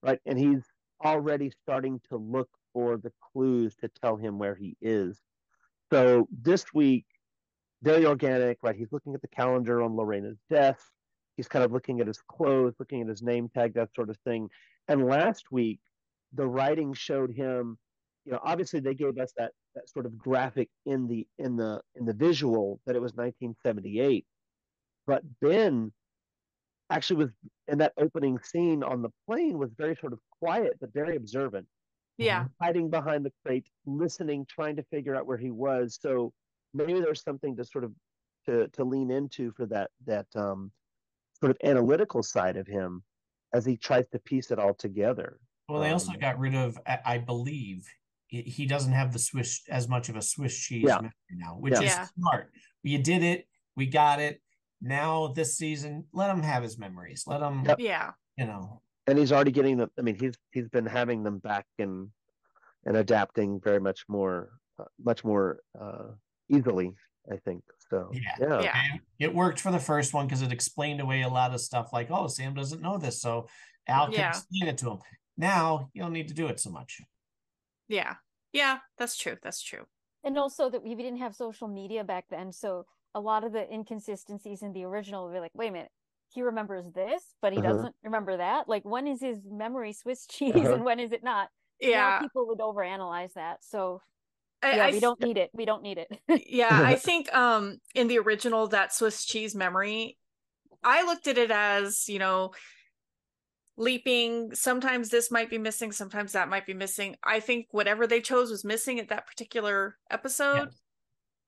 right, and he's already starting to look for the clues to tell him where he is. So this week, very organic, right? He's looking at the calendar on Lorena's desk. He's kind of looking at his clothes, looking at his name tag, that sort of thing. And last week, the writing showed him, you know, obviously they gave us that that sort of graphic in the in the in the visual that it was 1978 but ben actually was in that opening scene on the plane was very sort of quiet but very observant. Yeah. hiding behind the crate listening trying to figure out where he was. So maybe there's something to sort of to to lean into for that that um sort of analytical side of him as he tries to piece it all together. Well, they also Um, got rid of, I I believe, he he doesn't have the Swiss as much of a Swiss cheese Yeah. memory now, which Yeah. is Yeah. smart. You did it, we got it. Now this season, let him have his memories. Let him, Yep. Yeah. you know. and he's already getting them. I mean, he's he's been having them back and and adapting very much more, uh, much more uh, easily. I think so. Yeah. yeah, Yeah. It worked for the first one because it explained away a lot of stuff like, oh, Sam doesn't know this, so Al can Yeah. explain it to him. Now you don't need to do it so much. Yeah. Yeah. That's true. That's true. And also that we didn't have social media back then, so a lot of the inconsistencies in the original were like, wait a minute, he remembers this, but he Uh-huh. doesn't remember that. Like, when is his memory Swiss cheese Uh-huh. and when is it not? Now Yeah. people would overanalyze that. So I, yeah, I we don't need it. We don't need it. yeah i [laughs] think um in the original that swiss cheese memory i looked at it as you know leaping sometimes this might be missing sometimes that might be missing. I think whatever they chose was missing at that particular episode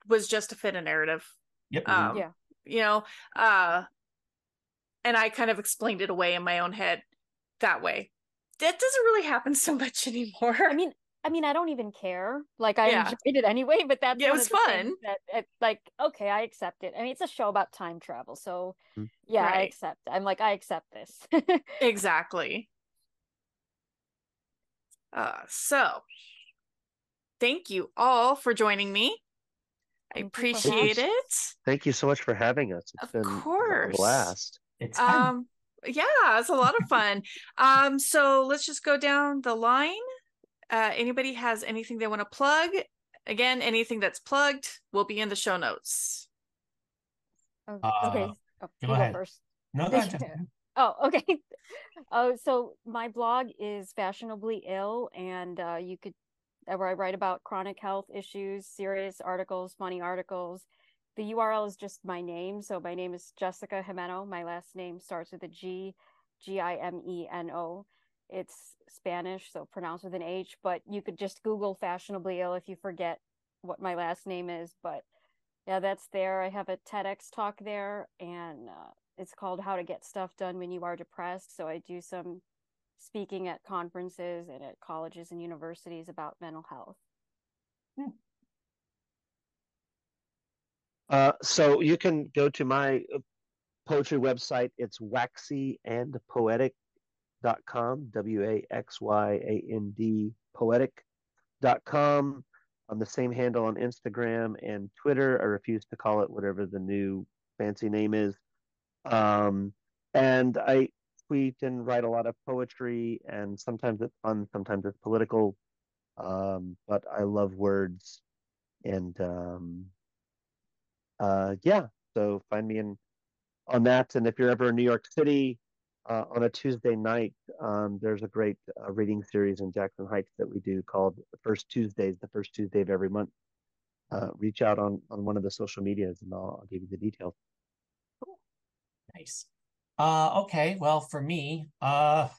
was just to fit a narrative. Yep. um Yeah. you know uh and i kind of explained it away in my own head that way. That doesn't really happen so [laughs] much anymore. I mean, I mean, I don't even care. Like, I Yeah. enjoyed it anyway. But that's Yeah, it was of the things fun. That, it, like, okay, I accept it. I mean, it's a show about time travel, so Mm. yeah, I accept. I'm like, I accept this. [laughs] exactly uh so thank you all for joining me. I appreciate it. Thank you so much for having us. It's of been course. a blast. It's fun. Um, yeah, it's a lot of fun. um, so let's just go down the line. Uh, anybody has anything they want to plug? Again, anything that's plugged will be in the show notes. Oh, uh, okay. Oh, go ahead. Go first. No, go ahead. [laughs] oh, okay. [laughs] Oh, so my blog is fashionably ill, and uh, you could where I write about chronic health issues, serious articles, funny articles. The URL is just my name. So my name is Jessica Gimeno. My last name starts with a G, G I M E N O. It's Spanish, so pronounced with an H, but you could just Google fashionably ill if you forget what my last name is. But yeah, that's there. I have a TEDx talk there, and uh, it's called How to Get Stuff Done When You Are Depressed. So I do some speaking at conferences and at colleges and universities about mental health. Hmm. Uh, so you can go to my uh, poetry website. It's waxyandpoetic.com, W A X Y A N D poetic.com. On the same handle on Instagram and Twitter. I refuse to call it whatever the new fancy name is. Um, and I tweet and write a lot of poetry, and sometimes it's fun, sometimes it's political. Um, but I love words, and um, uh, yeah. So find me in on that, and if you're ever in New York City uh, on a Tuesday night, um, there's a great uh, reading series in Jackson Heights that we do called First Tuesdays, the first Tuesday of every month. Uh, reach out on on one of the social medias, and I'll, I'll give you the details. Nice. Uh, okay. Well, for me, uh,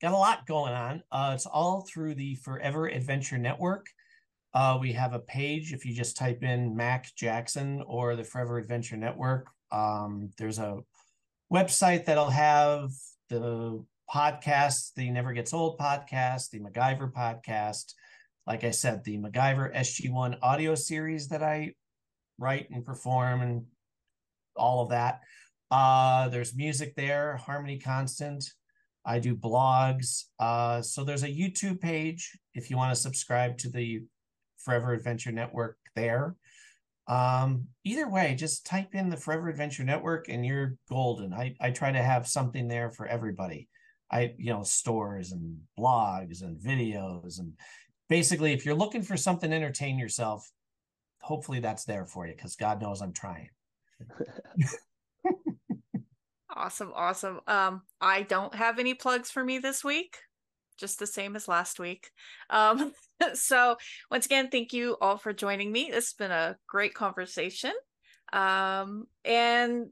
got a lot going on. Uh, it's all through the Forever Adventure Network. We have a page. If you just type in Mac Jackson or the Forever Adventure Network, um, there's a website that'll have the podcast, the Never Gets Old podcast, the MacGyver podcast. Like I said, the MacGyver SG1 audio series that I write and perform and all of that. Uh, there's music there, Harmony Constant. I do blogs. Uh, so there's a YouTube page if you want to subscribe to the Forever Adventure Network there. Um, either way, just type in the Forever Adventure Network and you're golden. I, I try to have something there for everybody. I, you know, stores and blogs and videos. And basically, if you're looking for something to entertain yourself, hopefully that's there for you because God knows I'm trying. [laughs] [laughs] Awesome, awesome. Um, I don't have any plugs for me this week, just the same as last week. Um, [laughs] so once again, thank you all for joining me. It's been a great conversation. Um, and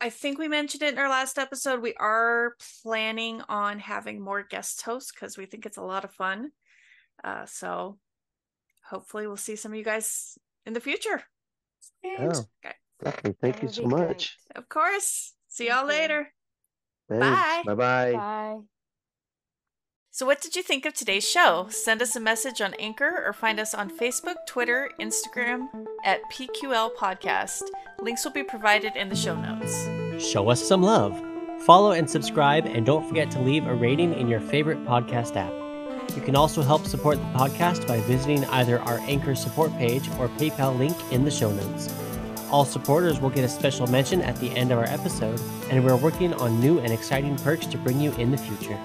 I think we mentioned it in our last episode. We are planning on having more guest hosts because we think it's a lot of fun. Uh, so hopefully we'll see some of you guys in the future. Oh, okay. Thank you so much. Of course. See y'all later. Bye. Bye bye. Bye. So, what did you think of today's show? Send us a message on Anchor or find us on Facebook, Twitter, Instagram at PQL Podcast. Links will be provided in the show notes. Show us some love. Follow and subscribe, and don't forget to leave a rating in your favorite podcast app. You can also help support the podcast by visiting either our Anchor support page or PayPal link in the show notes. All supporters will get a special mention at the end of our episode, and we're working on new and exciting perks to bring you in the future.